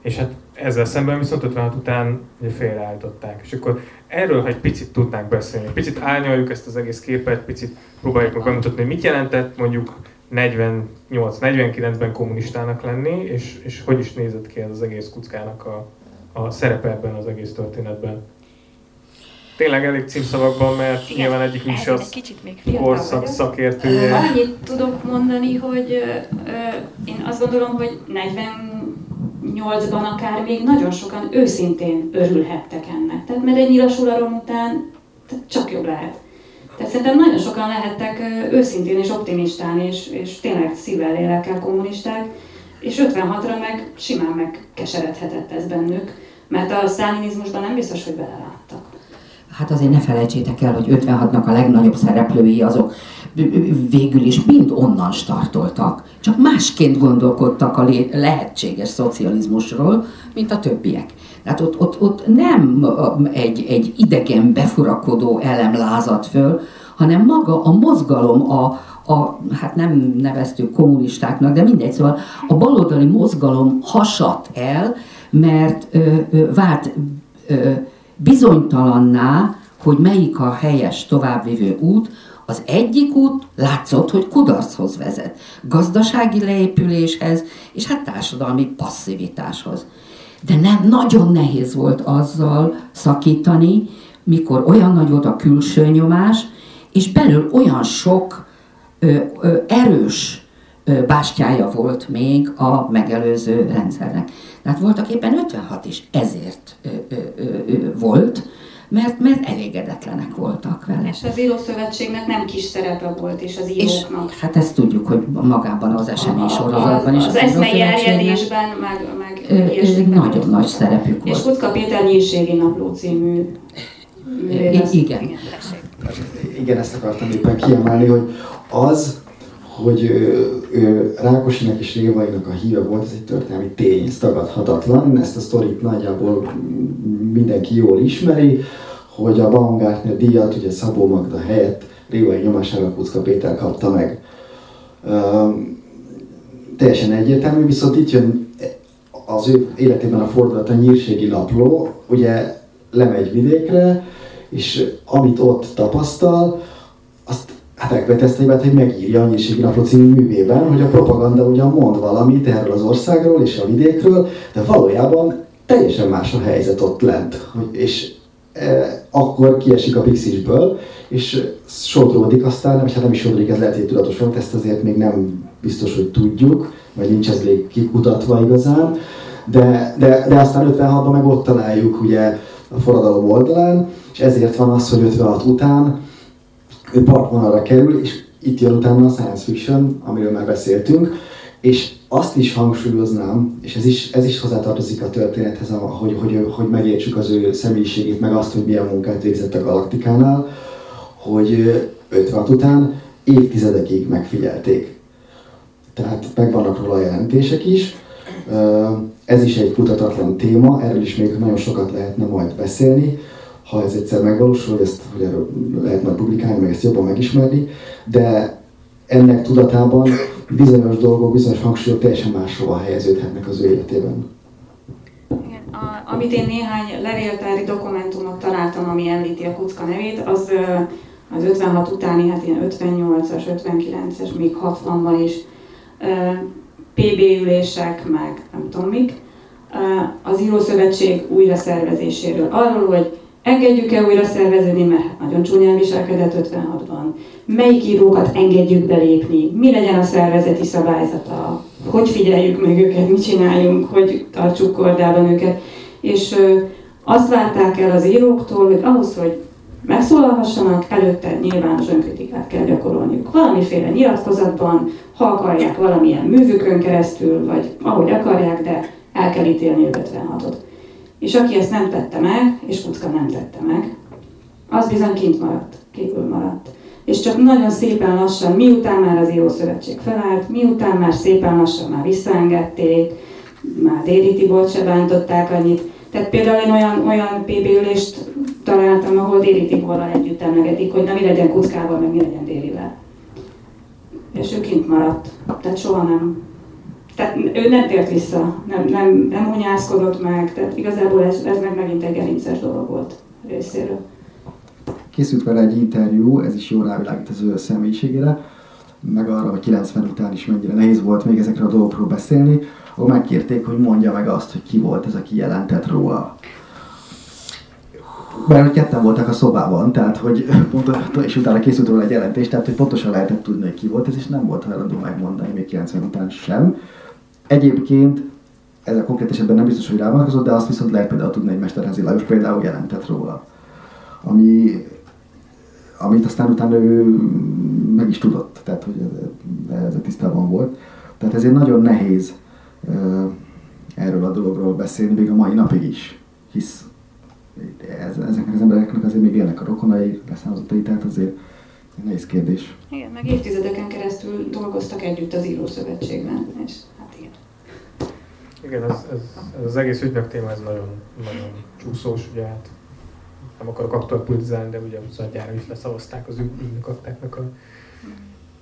És hát ezzel szemben viszont 56 után ugye félreállították. És akkor erről, ha egy picit tudnánk beszélni, picit árnyaljuk ezt az egész képet, picit próbáljuk meg bemutatni, hogy mit jelentett mondjuk 48-49-ben kommunistának lenni, és, és hogy is nézett ki ez az egész kuckának a, a szerepe ebben az egész történetben. Tényleg elég címszavakban, mert Igen, nyilván egyik is egy az kicsit még korszak vagyok. szakértője. Annyit tudok mondani, hogy ö, ö, én azt gondolom, hogy 48-ban akár még nagyon sokan őszintén örülhettek ennek. Tehát mert egy nyilas után tehát csak jobb lehet. Tehát szerintem nagyon sokan lehettek őszintén és optimistán, és, és tényleg szívvel, lélekkel kommunisták, és 56-ra meg simán megkeseredhetett ez bennük, mert a sztálinizmusban nem biztos, hogy beleláttak. Hát azért ne felejtsétek el, hogy 56-nak a legnagyobb szereplői azok végül is mind onnan startoltak, csak másként gondolkodtak a lehetséges szocializmusról, mint a többiek. Tehát ott, ott, ott nem egy, egy idegen befurakodó elem lázadt föl, hanem maga a mozgalom, a, a, hát nem neveztük kommunistáknak, de mindegy, szóval a baloldali mozgalom hasadt el, mert ö, ö, vált ö, bizonytalanná, hogy melyik a helyes továbbvivő út, az egyik út látszott, hogy kudarchoz vezet, gazdasági leépüléshez, és hát társadalmi passzivitáshoz. De nem, nagyon nehéz volt azzal szakítani, mikor olyan nagy volt a külső nyomás, és belül olyan sok ö, ö, erős ö, bástyája volt még a megelőző rendszernek. Tehát voltak éppen 56 is ezért ö, ö, ö, volt, mert, mert elégedetlenek voltak vele. És az írószövetségnek nem kis szerepe volt, és az És íróknak. hát ezt tudjuk, hogy magában az esemény sorozatban is. Az, az az eszmei eljedésben, meg, meg ö. Nagyon nagy szerepük És volt. Kutka Péter Nyírségi Napló című művész. Igen. Igen, ezt akartam éppen kiemelni, hogy az, hogy ő, ő Rákosinak és Révainak a híve volt, ez egy történelmi tény, ez tagadhatatlan. Ezt a sztorit nagyjából mindenki jól ismeri, hogy a Baumgartner díjat ugye Szabó Magda helyett Révai nyomására Kucka Péter kapta meg. Um, teljesen egyértelmű, viszont itt jön az ő életében a fordulat a nyírségi napló, ugye lemegy vidékre, és amit ott tapasztal, hát hibát, hogy megírja a Nyírségi Napló című művében, hogy a propaganda ugyan mond valamit erről az országról és a vidékről, de valójában teljesen más a helyzet ott lent. És e, akkor kiesik a pixisből, és sodródik aztán, vagy hát nem is sodródik, ez lehet, hogy tudatos volt, ezt azért még nem biztos, hogy tudjuk, vagy nincs ez még kikutatva igazán, de, de, de aztán 56-ban meg ott találjuk ugye a forradalom oldalán, és ezért van az, hogy 56 után ő partvonalra kerül, és itt jön utána a science fiction, amiről már beszéltünk, és azt is hangsúlyoznám, és ez is, ez is hozzátartozik a történethez, hogy, hogy, hogy megértsük az ő személyiségét, meg azt, hogy milyen munkát végzett a Galaktikánál, hogy 56 után évtizedekig megfigyelték. Tehát megvannak róla jelentések is. Ez is egy kutatatlan téma, erről is még nagyon sokat lehetne majd beszélni, ha ez egyszer megvalósul, hogy ezt hogy erről lehet majd publikálni, meg ezt jobban megismerni, de ennek tudatában bizonyos dolgok, bizonyos hangsúlyok teljesen máshova helyeződhetnek az ő életében. Igen, a, amit én néhány levéltári dokumentumot találtam, ami említi a kucka nevét, az az 56 utáni, hát ilyen 58-as, 59-es, még 60-ban is PB ülések, meg nem tudom mik, az Írószövetség újra szervezéséről. Arról, hogy engedjük-e újra szerveződni, mert hát nagyon csúnyán viselkedett 56-ban. Melyik írókat engedjük belépni, mi legyen a szervezeti szabályzata, hogy figyeljük meg őket, mit csináljunk, hogy tartsuk kordában őket. És azt várták el az íróktól, hogy ahhoz, hogy megszólalhassanak, előtte nyilvános önkritikát kell gyakorolniuk. Valamiféle nyilatkozatban, ha akarják valamilyen művükön keresztül, vagy ahogy akarják, de el kell ítélni 56-ot. És aki ezt nem tette meg, és Kucka nem tette meg, az bizony kint maradt, kívül maradt. És csak nagyon szépen lassan, miután már az Írószövetség felállt, miután már szépen lassan már visszaengedték, már Déri Tibort se bántották annyit. Tehát például én olyan, olyan PB ülést találtam, ahol Déri Tiborral együtt emlegetik, hogy na mi legyen Kuckával, meg mi legyen Dérivel. És ő kint maradt. Tehát soha nem. Tehát ő nem tért vissza, nem, nem, nem unyászkodott meg, tehát igazából ez, ez meg megint egy gerinces dolog volt részéről. Készült vele egy interjú, ez is jól rávilágít az ő személyiségére, meg arra, hogy 90 után is mennyire nehéz volt még ezekről a dolgokról beszélni, ahol megkérték, hogy mondja meg azt, hogy ki volt ez, aki jelentett róla mert hogy ketten voltak a szobában, tehát hogy pont, és utána készült róla egy jelentés, tehát hogy pontosan lehetett tudni, hogy ki volt ez, és nem volt hajlandó megmondani még 90 után sem. Egyébként ez a konkrét esetben nem biztos, hogy rávonatkozott, de azt viszont lehet például tudni, hogy Mesterházi Lajos például jelentett róla. Ami, amit aztán utána ő meg is tudott, tehát hogy ez, a tisztában volt. Tehát ezért nagyon nehéz erről a dologról beszélni, még a mai napig is, hisz ez, ezeknek az embereknek azért még élnek a rokonai, leszármazottai, tehát azért egy nehéz kérdés. Igen, meg évtizedeken keresztül dolgoztak együtt az Írószövetségben, és igen. Ez, ez, ez az egész ügynök téma, ez nagyon, nagyon csúszós, ugye hát nem akarok aktuálpolitizálni, de ugye az adjára is leszavazták az ügynök aktáknak a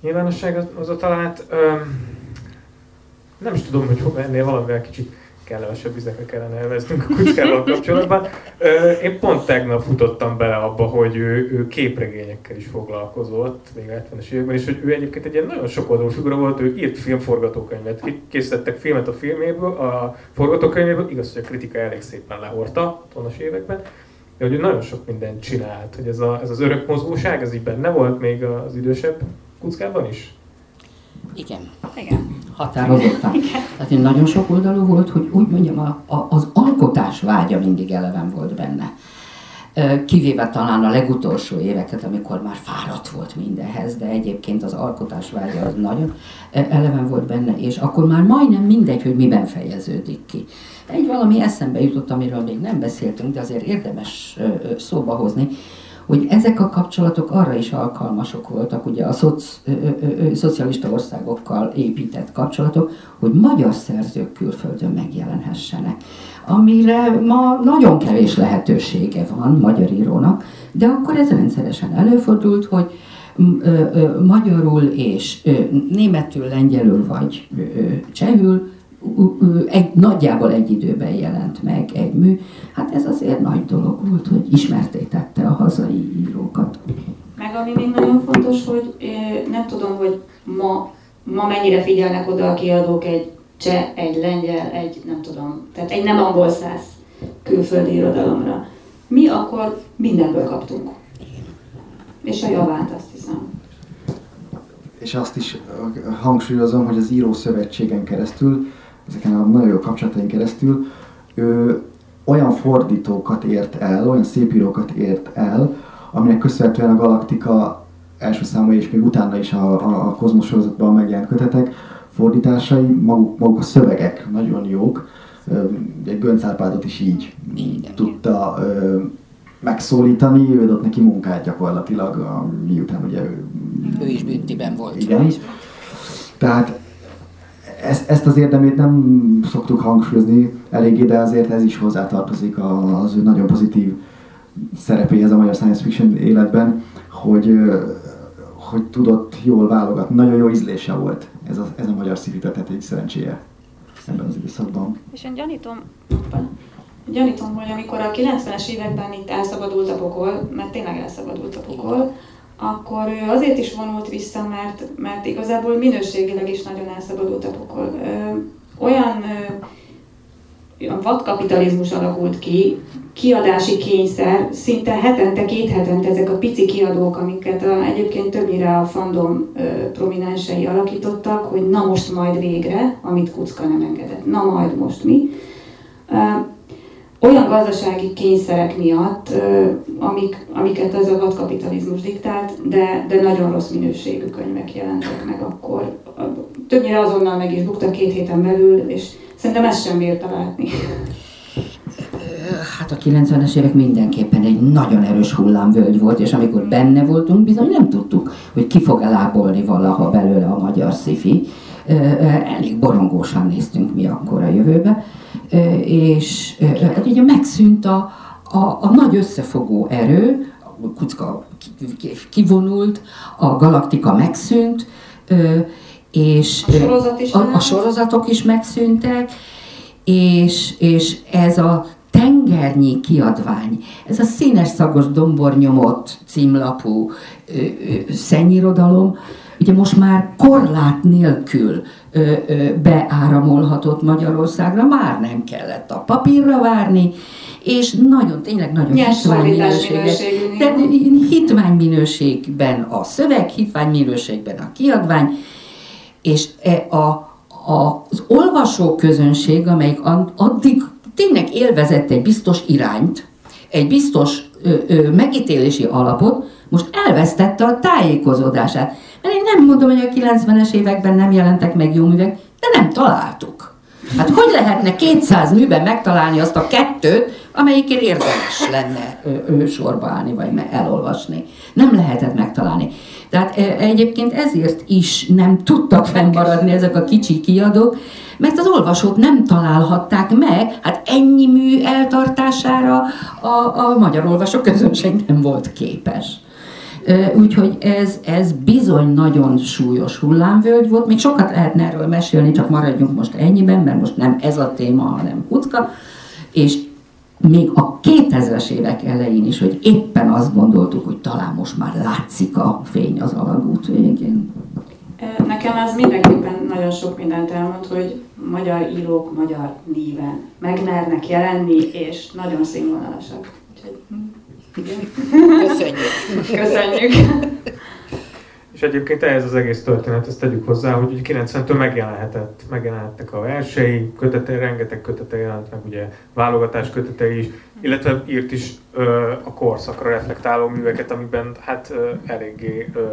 nyilvánosság az a talált. Nem is tudom, hogy ennél valamivel kicsit kellemesebb vizekre kellene elveznünk a kutyával kapcsolatban. Én pont tegnap futottam bele abba, hogy ő, ő képregényekkel is foglalkozott, még a 70-es években, és hogy ő egyébként egy ilyen nagyon sok oldalú figura volt, ő írt filmforgatókönyvet, készítettek filmet a filméből, a forgatókönyvéből, igaz, hogy a kritika elég szépen lehorta a tonos években, de hogy ő nagyon sok mindent csinált, hogy ez, a, ez az örök mozgóság, ez így benne volt még az idősebb kuckában is? Igen. Igen. Határozottan. Tehát én nagyon sok oldalú volt, hogy úgy mondjam, a, a, az alkotás vágya mindig eleven volt benne. Kivéve talán a legutolsó éveket, amikor már fáradt volt mindenhez, de egyébként az alkotás vágya az nagyon eleven volt benne, és akkor már majdnem mindegy, hogy miben fejeződik ki. Egy valami eszembe jutott, amiről még nem beszéltünk, de azért érdemes szóba hozni, hogy ezek a kapcsolatok arra is alkalmasok voltak, ugye a szoc, ö, ö, ö, szocialista országokkal épített kapcsolatok, hogy magyar szerzők külföldön megjelenhessenek. Amire ma nagyon kevés lehetősége van magyar írónak, de akkor ez rendszeresen előfordult, hogy magyarul és németül, lengyelül vagy csehül egy, nagyjából egy időben jelent meg egy mű. Hát ez azért nagy dolog volt, hogy ismertétette a hazai írókat. Meg ami még nagyon fontos, hogy nem tudom, hogy ma, ma mennyire figyelnek oda a kiadók egy cseh, egy lengyel, egy nem tudom, tehát egy nem angol száz külföldi irodalomra. Mi akkor mindenből kaptunk. És a javát azt hiszem. És azt is hangsúlyozom, hogy az író szövetségen keresztül ezeken a nagyon jó kapcsolataink keresztül ő olyan fordítókat ért el, olyan szépírókat ért el, aminek köszönhetően a Galaktika első száma és még utána is a, a, a Kozmos sorozatban megjelent kötetek, fordításai, maguk, maguk a szövegek nagyon jók. Egy Gönc Árpádot is így Igen. tudta ö, megszólítani, ő adott neki munkát gyakorlatilag, miután ugye ő... Ő is büntiben volt. Igen. Tehát ezt, ezt az érdemét nem szoktuk hangsúlyozni eléggé, de azért ez is hozzátartozik az ő nagyon pozitív szerepéhez a magyar science fiction életben, hogy, hogy tudott jól válogatni. Nagyon jó ízlése volt ez a, ez a magyar tehát egy szerencséje ebben az időszakban. És én gyanítom, Gyanítom, hogy amikor a 90-es években itt elszabadult a pokol, mert tényleg elszabadult a pokol, akkor ő azért is vonult vissza, mert, mert igazából minőségileg is nagyon elszabadult a pokol. Olyan olyan vadkapitalizmus alakult ki, kiadási kényszer, szinte hetente, két hetente ezek a pici kiadók, amiket a, egyébként többnyire a fandom ö, prominensei alakítottak, hogy na most majd végre, amit Kucka nem engedett, na majd most mi. Olyan gazdasági kényszerek miatt, amik, amiket ez a vadkapitalizmus diktált, de, de nagyon rossz minőségű könyvek jelentek meg akkor. Többnyire azonnal meg is buktak két héten belül, és Szerintem ezt sem bírta látni. Hát a 90-es évek mindenképpen egy nagyon erős hullámvölgy volt, és amikor benne voltunk, bizony nem tudtuk, hogy ki fog elábolni valaha belőle a magyar szifi. Elég borongósan néztünk mi akkor a jövőbe, és hát ugye megszűnt a, a, a nagy összefogó erő, a kucka kivonult, a galaktika megszűnt, és a, sorozat is a, a sorozatok is megszűntek, és, és ez a tengernyi kiadvány, ez a színes szagos dombornyomott címlapú ö, ö, szennyirodalom, ugye most már korlát nélkül ö, ö, beáramolhatott Magyarországra, már nem kellett a papírra várni, és nagyon, tényleg nagyon hitványminőségben. De hitványminőségben a szöveg, hitványminőségben a kiadvány, és e a, a, az olvasó közönség, amelyik addig tényleg élvezett egy biztos irányt, egy biztos ö, ö, megítélési alapot, most elvesztette a tájékozódását. Mert én nem mondom, hogy a 90-es években nem jelentek meg jó művek, de nem találtuk. Hát hogy lehetne 200 műben megtalálni azt a kettőt, amelyikért érdemes lenne ő, sorba állni, vagy elolvasni? Nem lehetett megtalálni. Tehát egyébként ezért is nem tudtak fennmaradni ezek a kicsi kiadók, mert az olvasók nem találhatták meg, hát ennyi mű eltartására a, a magyar olvasó közönség nem volt képes. Úgyhogy ez, ez bizony nagyon súlyos hullámvölgy volt. Még sokat lehetne erről mesélni, csak maradjunk most ennyiben, mert most nem ez a téma, hanem kucka. És még a 2000-es évek elején is, hogy éppen azt gondoltuk, hogy talán most már látszik a fény az alagút végén. Nekem ez mindenképpen nagyon sok mindent elmond, hogy magyar írók magyar néven megmernek jelenni, és nagyon színvonalasak. Köszönjük. Köszönjük. És egyébként ehhez az egész történet, ezt tegyük hozzá, hogy 90-től megjelenhetett, megjelenhettek a versei, kötete, rengeteg kötete jelent meg, ugye válogatás kötetei is, illetve írt is ö, a korszakra reflektáló műveket, amiben hát ö, eléggé ö,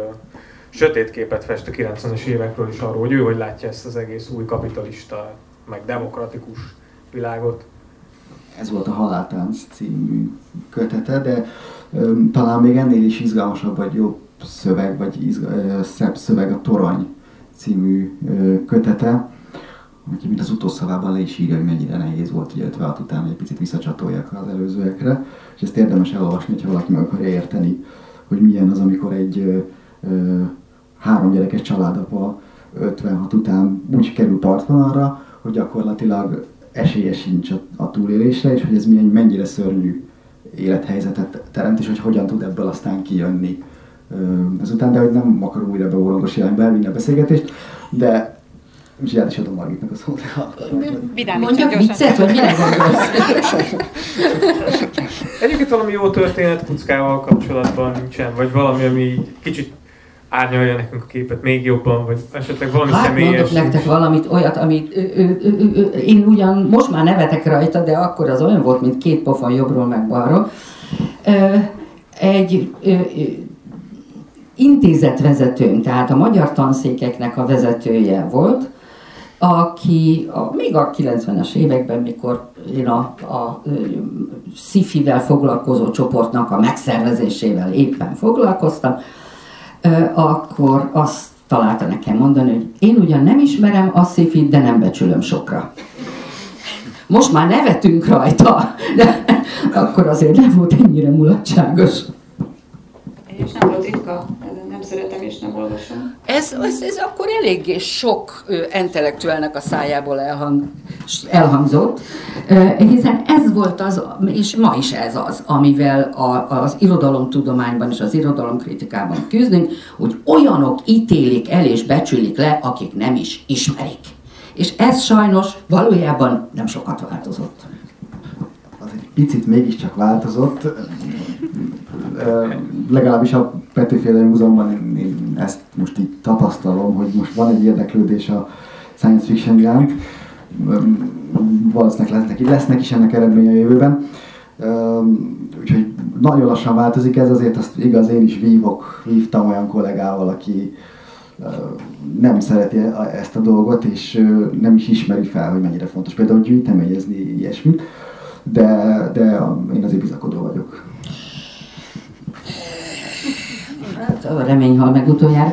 sötét képet fest a 90-es évekről is arról, hogy ő hogy látja ezt az egész új kapitalista, meg demokratikus világot. Ez volt a Haláltánc című kötete, de ö, talán még ennél is izgalmasabb vagy jobb szöveg, vagy izg- szebb szöveg a Torony című kötete, aki mint az utószavában le is írja, hogy mennyire nehéz volt, illetve hát utána egy picit visszacsatolják az előzőekre, és ezt érdemes elolvasni, ha valaki meg akarja érteni, hogy milyen az, amikor egy ö, három gyerekes családapa 56 után úgy kerül partvonalra, hogy gyakorlatilag esélye sincs a, a túlélésre, és hogy ez milyen, mennyire szörnyű élethelyzetet teremt, és hogy hogyan tud ebből aztán kijönni ezután, de hogy nem akarom újra beórangos irányba elvinni a beszélgetést, de és át is adom Margitnak a szót. Mondjak viccet, vagy mire gondolsz? Egyébként valami jó történet Kuckával kapcsolatban nincsen, vagy valami, ami kicsit árnyalja nekünk a képet még jobban, vagy esetleg valami hát, személyes. mondok nektek valamit, olyat, amit ő, ő, ő, ő, én ugyan most már nevetek rajta, de akkor az olyan volt, mint két pofon jobbról meg balról. Egy intézetvezetőm, tehát a magyar tanszékeknek a vezetője volt, aki a, még a 90-es években, mikor én a, a SZIFI-vel foglalkozó csoportnak a megszervezésével éppen foglalkoztam, akkor azt találta nekem mondani, hogy én ugyan nem ismerem a SZIFI-t, de nem becsülöm sokra. Most már nevetünk rajta, de akkor azért nem volt ennyire mulatságos. És nem volt ritka, nem szeretem és nem olvasom. Ez, ez, ez akkor eléggé sok intellektuálnak a szájából elhang, elhangzott, hiszen ez volt az, és ma is ez az, amivel a, az irodalomtudományban és az irodalomkritikában küzdünk, hogy olyanok ítélik el és becsülik le, akik nem is ismerik. És ez sajnos valójában nem sokat változott. Az egy picit mégiscsak változott legalábbis a Petőféle Múzeumban én, én ezt most így tapasztalom, hogy most van egy érdeklődés a science fiction iránt. Valószínűleg lesznek, lesznek is ennek eredménye a jövőben. Úgyhogy nagyon lassan változik ez, azért azt igaz, én is vívok, vívtam olyan kollégával, aki nem szereti ezt a dolgot, és nem is ismeri fel, hogy mennyire fontos például gyűjteményezni ilyesmit, de, de én azért bizakodó vagyok. A remény hal meg utoljára.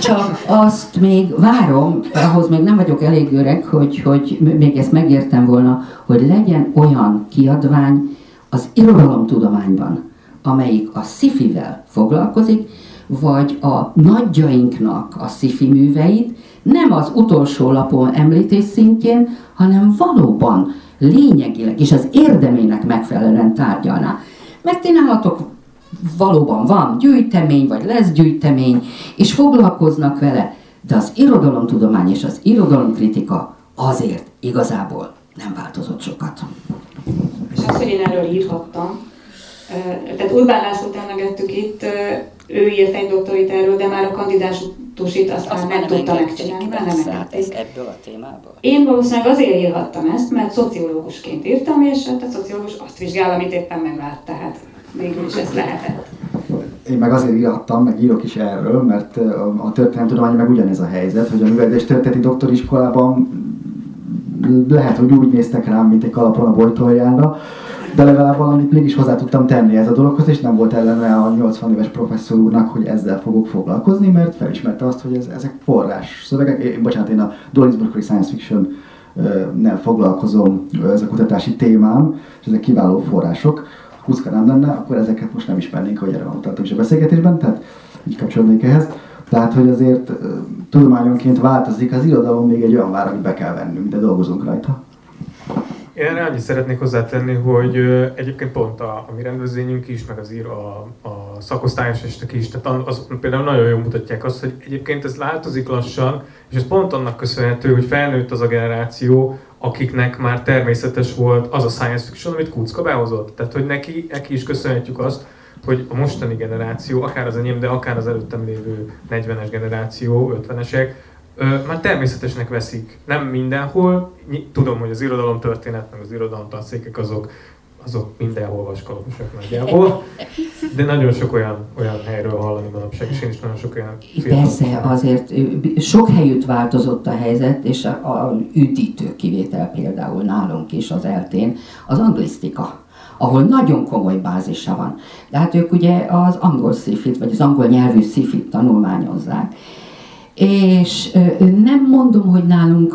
Csak azt még várom, ahhoz még nem vagyok elég öreg, hogy, hogy még ezt megértem volna, hogy legyen olyan kiadvány az irodalomtudományban, amelyik a szifivel foglalkozik, vagy a nagyjainknak a szifi műveit nem az utolsó lapon említés szintjén, hanem valóban lényegileg és az érdemének megfelelően tárgyalná. Mert ti nálatok valóban van gyűjtemény, vagy lesz gyűjtemény, és foglalkoznak vele, de az irodalomtudomány és az irodalomkritika azért igazából nem változott sokat. És azt, hogy én erről írhattam, tehát Urbán Lászlót emlegettük itt, ő írt egy doktorit erről, de már a kandidátusit azt, azt már nem, tudta megcsinálni, mert nem hát ez ebből a témából. Én valószínűleg azért írhattam ezt, mert szociológusként írtam, és hát a szociológus azt vizsgál, amit éppen megvárt, tehát végül is ez lehetett. Én meg azért írtam, meg írok is erről, mert a történelemtudomány meg ugyanez a helyzet, hogy a művelődés történeti doktoriskolában lehet, hogy úgy néztek rám, mint egy kalapon a bojtoljára, de legalább valamit mégis hozzá tudtam tenni ez a dologhoz, és nem volt ellene a 80 éves professzor úrnak, hogy ezzel fogok foglalkozni, mert felismerte azt, hogy ez, ezek forrás szövegek. Én, bocsánat, én a Burkery Science Fiction nel foglalkozom, ez a kutatási témám, és ezek kiváló források. 20 nem lenne, akkor ezeket most nem ismernénk, hogy erre mutattam is a beszélgetésben, tehát így kapcsolódnék ehhez. Tehát, hogy azért tudományonként változik, az irodalom még egy olyan vár, amit be kell vennünk, de dolgozunk rajta. Én erre annyit szeretnék hozzátenni, hogy egyébként pont a, a mi rendezvényünk is, meg az ír, a, a szakosztályos estek is, tehát az, például nagyon jól mutatják azt, hogy egyébként ez változik lassan, és ez pont annak köszönhető, hogy felnőtt az a generáció, akiknek már természetes volt az a science fiction, amit Kucka behozott. Tehát, hogy neki, neki is köszönhetjük azt, hogy a mostani generáció, akár az enyém, de akár az előttem lévő 40-es generáció, 50-esek, már természetesnek veszik. Nem mindenhol, tudom, hogy az irodalom történet, meg az irodalom tanszékek azok, azok mindenhol vaskalaposak nagyjából, de nagyon sok olyan, olyan helyről hallani manapság, és én is nagyon sok olyan Persze, azért sok helyütt változott a helyzet, és a, a üdítő kivétel például nálunk is az eltén az anglisztika ahol nagyon komoly bázisa van. De hát ők ugye az angol szifit, vagy az angol nyelvű szifit tanulmányozzák. És nem mondom, hogy nálunk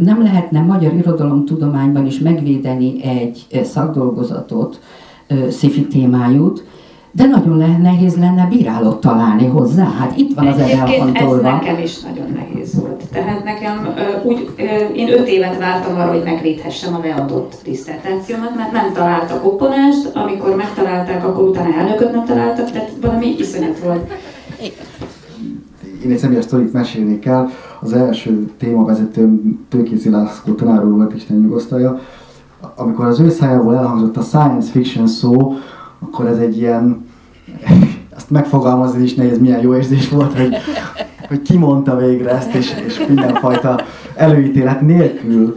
nem lehetne magyar irodalomtudományban is megvédeni egy szakdolgozatot, szifi témájút, de nagyon le, nehéz lenne bírálót találni hozzá. Hát itt van az Egyébként ez nekem is nagyon nehéz volt. Tehát nekem úgy, én öt évet vártam arra, hogy megvédhessem a beadott diszertációmat, mert nem találtak opponást, amikor megtalálták, akkor utána elnököt nem találtak, tehát valami iszonyat volt. Én egy személyes sztorit mesélnék el. Az első témavezetőm Tőkézi László tanár úr volt, Isten nyugosztalja. Amikor az ő szájából elhangzott a science fiction szó, akkor ez egy ilyen, azt megfogalmazni is nehéz, milyen jó érzés volt, hogy, hogy kimondta végre ezt, és, és mindenfajta előítélet nélkül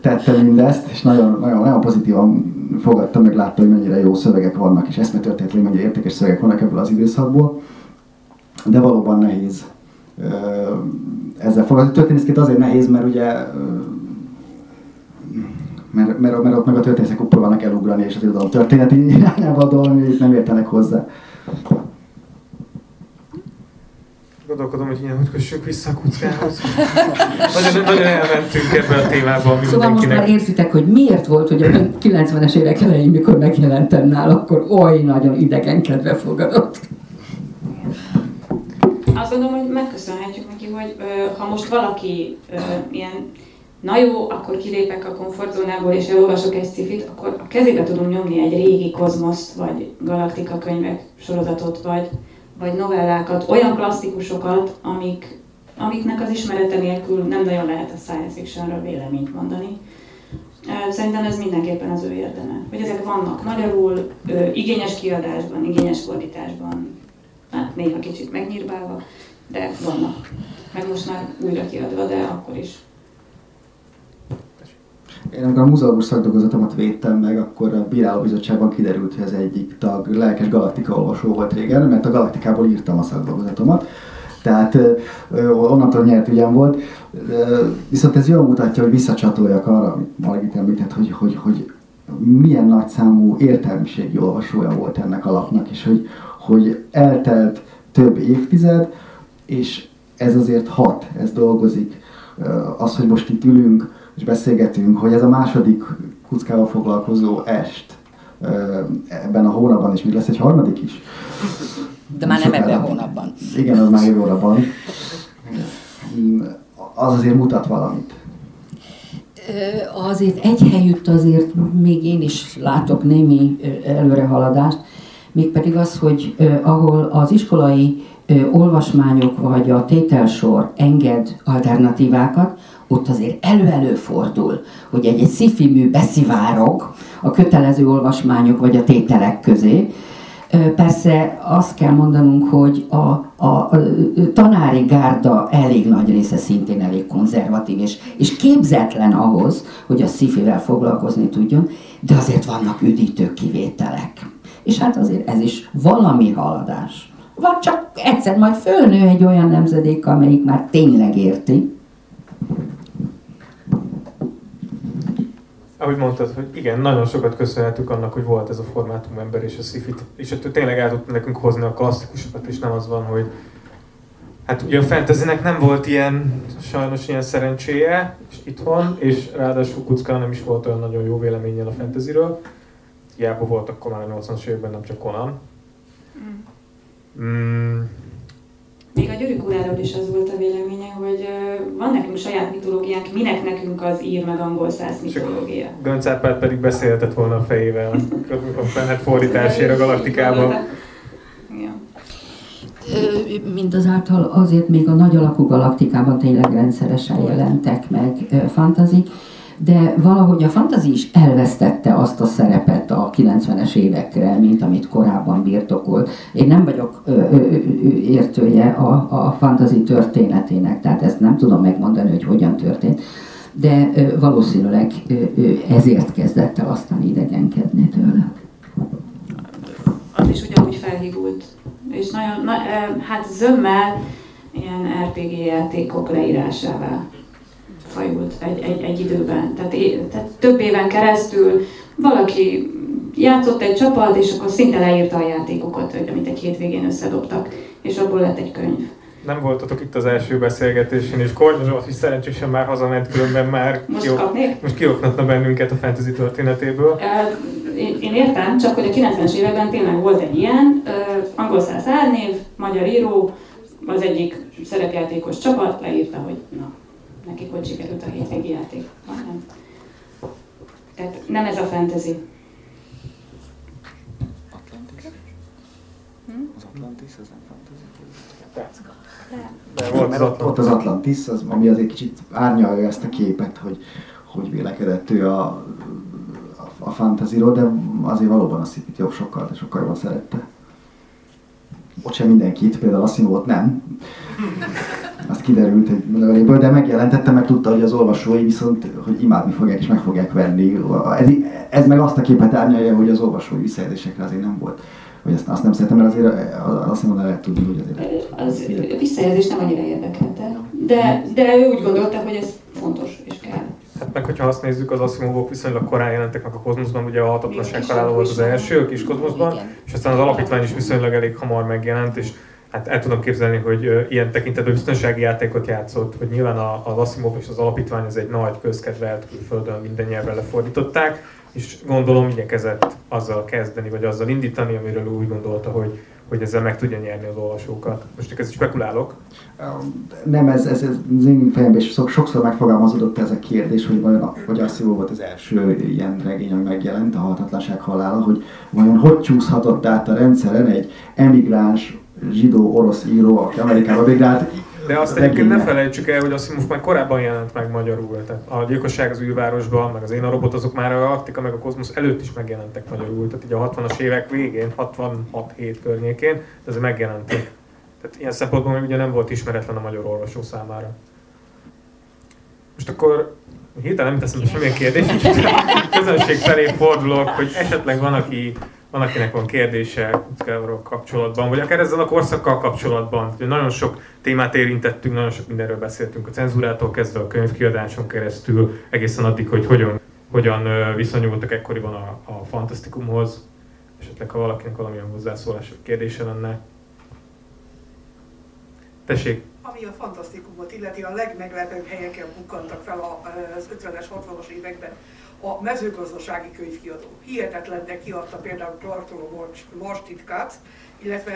tette mindezt, és nagyon, nagyon, nagyon pozitívan fogadta, meg látta, hogy mennyire jó szövegek vannak, és eszmetörtént, hogy mennyire értékes szövegek vannak ebből az időszakból. De valóban nehéz ezzel foglalkozni. Történészként azért nehéz, mert ugye mert, mert, mert ott meg a történészek próbálnak elugrani, és az irodalom történeti irányába dolgozni, és nem értenek hozzá. gondolkodom, hogy ilyen, hogy kössünk vissza a kuckához. nagyon, nagyon elmentünk ebbe a témába, ami Szóval most mindenkinek... már érzitek, hogy miért volt, hogy a 90-es évek elején, mikor megjelentem nála, akkor oly nagyon idegenkedve fogadott. Azt gondolom, hogy megköszönhetjük neki, hogy ö, ha most valaki ö, ilyen na jó, akkor kilépek a komfortzónából és elolvasok egy cifit, akkor a kezébe tudom nyomni egy régi kozmoszt, vagy galaktika könyvek sorozatot, vagy, vagy novellákat, olyan klasszikusokat, amik, amiknek az ismerete nélkül nem nagyon lehet a science fictionről véleményt mondani. Szerintem ez mindenképpen az ő érdeme. Hogy ezek vannak magyarul, igényes kiadásban, igényes fordításban, hát néha kicsit megnyírbálva, de vannak. Meg most már újra kiadva, de akkor is. Én amikor a múzeumos szakdolgozatomat védtem meg, akkor a bírálóbizottságban kiderült, hogy az egyik tag lelkes galaktika olvasó volt régen, mert a galaktikából írtam a szakdolgozatomat. Tehát onnantól nyert ügyem volt. Viszont ez jól mutatja, hogy visszacsatoljak arra, amit Margit említett, hogy, hogy, hogy milyen nagyszámú értelmiségi olvasója volt ennek a lapnak, és hogy, hogy eltelt több évtized, és ez azért hat, ez dolgozik. Az, hogy most itt ülünk, és beszélgetünk, hogy ez a második kuckával foglalkozó est ebben a hónapban, és még lesz egy harmadik is. De már nem ebben a hónapban. Igen, az már jövő hónapban. Az azért mutat valamit. Azért egy helyütt azért még én is látok némi előrehaladást, mégpedig az, hogy ahol az iskolai olvasmányok vagy a tételsor enged alternatívákat, ott azért elő-elő fordul, hogy egy, egy sci mű beszivárog a kötelező olvasmányok vagy a tételek közé, Persze azt kell mondanunk, hogy a, a, a tanári gárda elég nagy része szintén elég konzervatív, és, és képzetlen ahhoz, hogy a szifivel foglalkozni tudjon, de azért vannak üdítő kivételek. És hát azért ez is valami haladás. Vagy csak egyszer majd fölnő egy olyan nemzedék, amelyik már tényleg érti. Ahogy mondtad, hogy igen, nagyon sokat köszönhetünk annak, hogy volt ez a formátumember és a szifit, és hogy tényleg el tudta nekünk hozni a klasszikusokat, és nem az van, hogy hát ugye a fantasynek nem volt ilyen, sajnos ilyen szerencséje és itthon, és ráadásul Kucka nem is volt olyan nagyon jó véleménnyel a fantasyről. Hiába volt akkor már a 80-as években, nem csak Conan. Mm, Még a Györük uráról is az volt a véleménye, hogy van nekünk saját mitológiánk, minek nekünk az ír meg angol száz mitológia. Gönc Árpád pedig beszélhetett volna a fejével a Fennet fordításért a galaktikában. Ö, Mindazáltal azért még a nagy alakú galaktikában tényleg rendszeresen jelentek meg fantazik, de valahogy a fantazi is elvesztette azt a szerepet a 90-es évekre, mint amit korábban birtokolt. Én nem vagyok ö, ö, értője a, a fantazi történetének, tehát ezt nem tudom megmondani, hogy hogyan történt, de ö, valószínűleg ö, ö, ezért kezdett el aztán idegenkedni tőle. Az is ugyanúgy felhívult. És nagyon, na, hát zömmel ilyen RPG játékok leírásává fajult egy, egy, egy időben. Tehát, é- tehát több éven keresztül valaki játszott egy csapat, és akkor szinte leírta a játékokat, hogy amit egy hétvégén összedobtak, és abból lett egy könyv. Nem voltatok itt az első beszélgetésén, és Kornya Zsolt is szerencsésen már hazament, különben már Most kiok- most kioknatna bennünket a fantasy történetéből. Én, én értem, csak hogy a 90-es években tényleg volt egy ilyen, angol száz árnév, magyar író, az egyik szerepjátékos csapat leírta, hogy na, nekik hogy sikerült a hétvégi játék. Van, nem? Tehát nem ez a fantasy. Az Atlantis, az nem fantasy. De volt az Mert ott, Atlantis. ott az Atlantis, az, ami azért kicsit árnyalja ezt a képet, hogy, hogy vélekedett ő a, a, a fantasyról, de azért valóban a szipit jobb sokkal, de sokkal jobban szerette. Ott sem mindenkit, például Asimovot nem. Kiderült egy leveléből, de megjelentette, mert tudta, hogy az olvasói viszont, hogy imádni fogják és meg fogják venni. Ez, ez meg azt a képet árnyalja, hogy az olvasói visszajelzésekre azért nem volt. Hogy azt, azt nem szeretem, mert azért azt mondom, lehet tudni, hogy azért Az a visszajelzés nem annyira érdekelte, de, de ő úgy gondolta, hogy ez fontos és kell. Hát meg, hogyha azt nézzük, az Asimovok viszonylag korán jelentek meg a kozmoszban, ugye a hatatlanság Igen, halála volt az első, a kis kozmoszban, és aztán az alapítvány is viszonylag elég hamar megjelent, és hát el tudom képzelni, hogy ilyen tekintetben biztonsági játékot játszott, hogy nyilván a, az Asimov és az alapítvány az egy nagy közkedvelt külföldön minden nyelvre lefordították, és gondolom igyekezett azzal kezdeni, vagy azzal indítani, amiről úgy gondolta, hogy, hogy ezzel meg tudja nyerni az olvasókat. Most ezt spekulálok. Nem, ez, ez, ez az én fejemben is sokszor megfogalmazódott ez a kérdés, hogy vajon, hogy azt jó volt az első ilyen regény, ami megjelent, a Halhatatlanság halála, hogy vajon hogy csúszhatott át a rendszeren egy emigráns zsidó-orosz író, aki Amerikába migrált, de azt egyébként ne felejtsük el, hogy Asimov már korábban jelent meg magyarul. Tehát a gyilkosság az űrvárosban, meg az én a robot, azok már a Galaktika, meg a Kozmosz előtt is megjelentek magyarul. Tehát így a 60-as évek végén, 66-7 környékén, de ezek megjelentek. Tehát ilyen szempontból még ugye nem volt ismeretlen a magyar olvasó számára. Most akkor hirtelen nem teszem semmilyen kérdést, közönség felé fordulok, hogy esetleg van, aki van, akinek van kérdése Kuckával kapcsolatban, vagy akár ezzel a korszakkal kapcsolatban. Nagyon sok témát érintettünk, nagyon sok mindenről beszéltünk a cenzúrától kezdve a könyvkiadáson keresztül, egészen addig, hogy hogyan, hogyan viszonyultak ekkoriban a, a fantasztikumhoz. Esetleg, ha valakinek valamilyen hozzászólás vagy kérdése lenne. Tessék! Ami a fantasztikumot illeti, a legmeglepőbb helyeken bukkantak fel az 50-es, 60-as években a mezőgazdasági könyvkiadó. Hihetetlen, de kiadta például Bartolo Mars titkát, illetve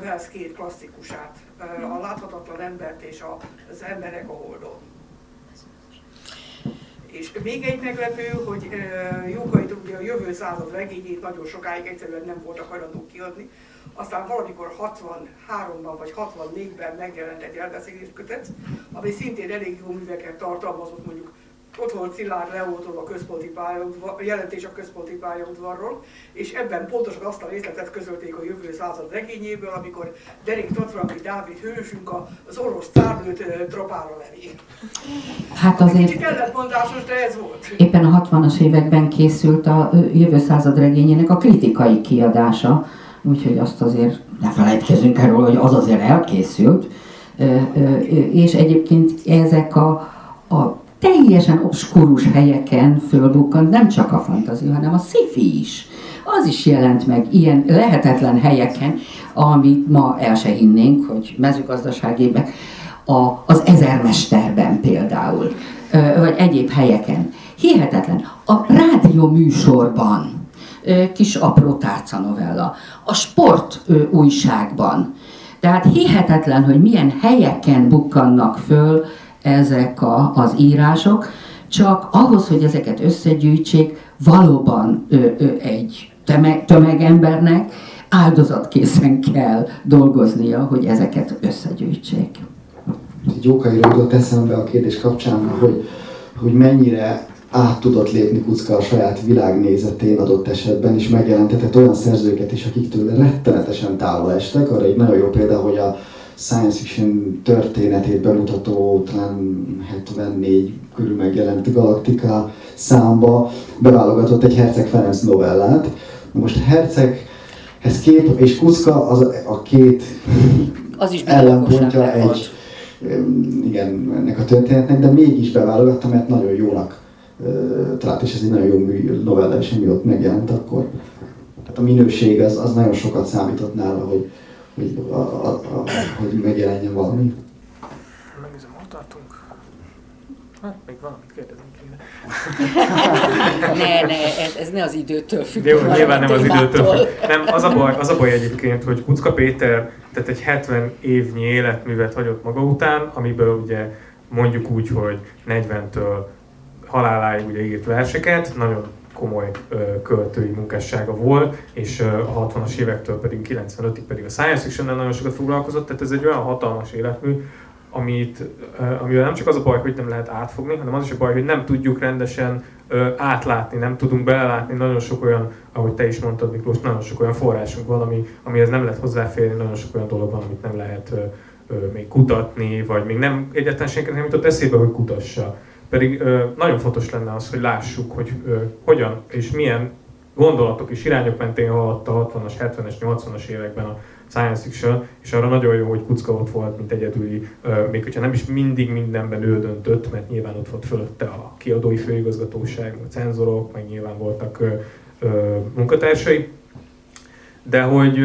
Wells két klasszikusát, a láthatatlan embert és az emberek a holdon. És még egy meglepő, hogy Jókai ugye a jövő század regényét nagyon sokáig egyszerűen nem voltak hajlandók kiadni, aztán valamikor 63-ban vagy 64-ben megjelent egy elbeszélés kötet, ami szintén elég jó műveket tartalmazott, mondjuk ott volt Szilárd Leótól a központi pályaudvar, jelentés a központi pályaudvarról, és ebben pontosan azt a részletet közölték a jövő század regényéből, amikor Derek Totrangi Dávid hősünk az orosz cárnőt tropára veri. Hát azért... Kicsit ellentmondásos, de ez volt. Éppen a 60-as években készült a jövő század regényének a kritikai kiadása, úgyhogy azt azért ne felejtkezünk erről, hogy az azért elkészült, és egyébként ezek a, a teljesen obskurus helyeken fölbukkant nem csak a fantazi, hanem a sci is. Az is jelent meg ilyen lehetetlen helyeken, amit ma el se hinnénk, hogy mezőgazdaságében, a, az ezermesterben például, vagy egyéb helyeken. Hihetetlen. A rádió műsorban, kis apró tárcanovella, a sport újságban. Tehát hihetetlen, hogy milyen helyeken bukkannak föl ezek a, az írások, csak ahhoz, hogy ezeket összegyűjtsék, valóban ö, ö, egy tömeg, tömegembernek áldozatkészen kell dolgoznia, hogy ezeket összegyűjtsék. Egy jókai jutott eszembe a kérdés kapcsán, hogy, hogy mennyire át tudott lépni Kucka a saját világnézetén adott esetben, és megjelentetett olyan szerzőket is, akiktől rettenetesen távol estek. Arra egy nagyon jó példa, hogy a science fiction történetét bemutató, talán 74 körül megjelent Galaktika számba beválogatott egy Herceg Ferenc novellát. Most Herceghez kép és Kuszka az a két az is ellenpontja egy, igen, ennek a történetnek, de mégis beválogatta, mert nagyon jónak talált, és ez egy nagyon jó mű novella, és ami ott megjelent akkor. Tehát a minőség az, az nagyon sokat számított nála, hogy, hogy, a, a, a, hogy megjelenjen valami. Megnézem, hol tartunk? Hát, még valamit kérdezni kéne. ne, ne, ez, ez ne az időtől függ. Jó, nyilván nem az időtől függ. Nem, az a, baj, az a baj egyébként, hogy Kucka Péter tehát egy 70 évnyi életművet hagyott maga után, amiből ugye mondjuk úgy, hogy 40-től haláláig ugye írt verseket, nagyon komoly költői munkássága volt, és a 60-as évektől pedig 95-ig pedig a science fiction nagyon sokat foglalkozott, tehát ez egy olyan hatalmas életmű, amit, amivel nem csak az a baj, hogy nem lehet átfogni, hanem az is a baj, hogy nem tudjuk rendesen átlátni, nem tudunk belelátni. Nagyon sok olyan, ahogy te is mondtad Miklós, nagyon sok olyan forrásunk van, ami, amihez nem lehet hozzáférni, nagyon sok olyan dolog van, amit nem lehet még kutatni, vagy még nem egyetlen senkinek nem jutott eszébe, hogy kutassa. Pedig nagyon fontos lenne az, hogy lássuk, hogy hogyan és milyen gondolatok és irányok mentén haladt a 60-as, 70-es, 80-as években a science fiction, és arra nagyon jó, hogy Kucka ott volt, mint egyedüli, még hogyha nem is mindig mindenben ő döntött, mert nyilván ott volt fölötte a kiadói főigazgatóság, a cenzorok, meg nyilván voltak munkatársai, de hogy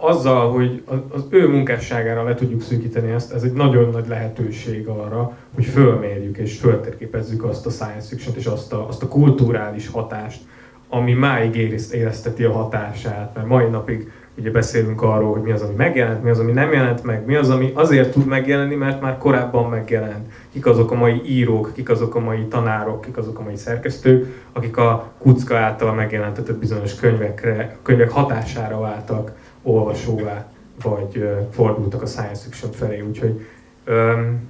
azzal, hogy az ő munkásságára le tudjuk szűkíteni ezt, ez egy nagyon nagy lehetőség arra, hogy fölmérjük és föltérképezzük azt a science fiction és azt a, azt a kulturális hatást, ami máig érezteti a hatását, mert mai napig ugye beszélünk arról, hogy mi az, ami megjelent, mi az, ami nem jelent meg, mi az, ami azért tud megjelenni, mert már korábban megjelent. Kik azok a mai írók, kik azok a mai tanárok, kik azok a mai szerkesztők, akik a kucka által megjelentetett bizonyos könyvekre, könyvek hatására váltak olvasóvá, vagy uh, fordultak a science fiction felé. Úgyhogy, um,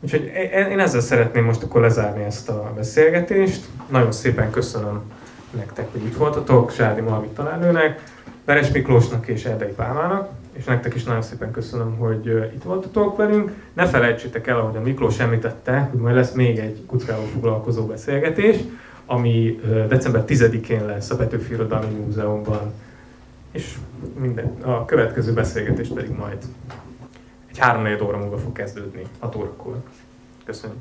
úgyhogy én ezzel szeretném most akkor lezárni ezt a beszélgetést. Nagyon szépen köszönöm nektek, hogy itt voltatok, Sádi Malvit tanárnőnek, Veres Miklósnak és Erdei Pálmának, és nektek is nagyon szépen köszönöm, hogy itt voltatok velünk. Ne felejtsétek el, ahogy a Miklós említette, hogy majd lesz még egy kuckával foglalkozó beszélgetés, ami december 10-én lesz a Petőfi Irodalmi Múzeumban, és minden, a következő beszélgetés pedig majd egy három óra múlva fog kezdődni, 6 órakor. Köszönjük!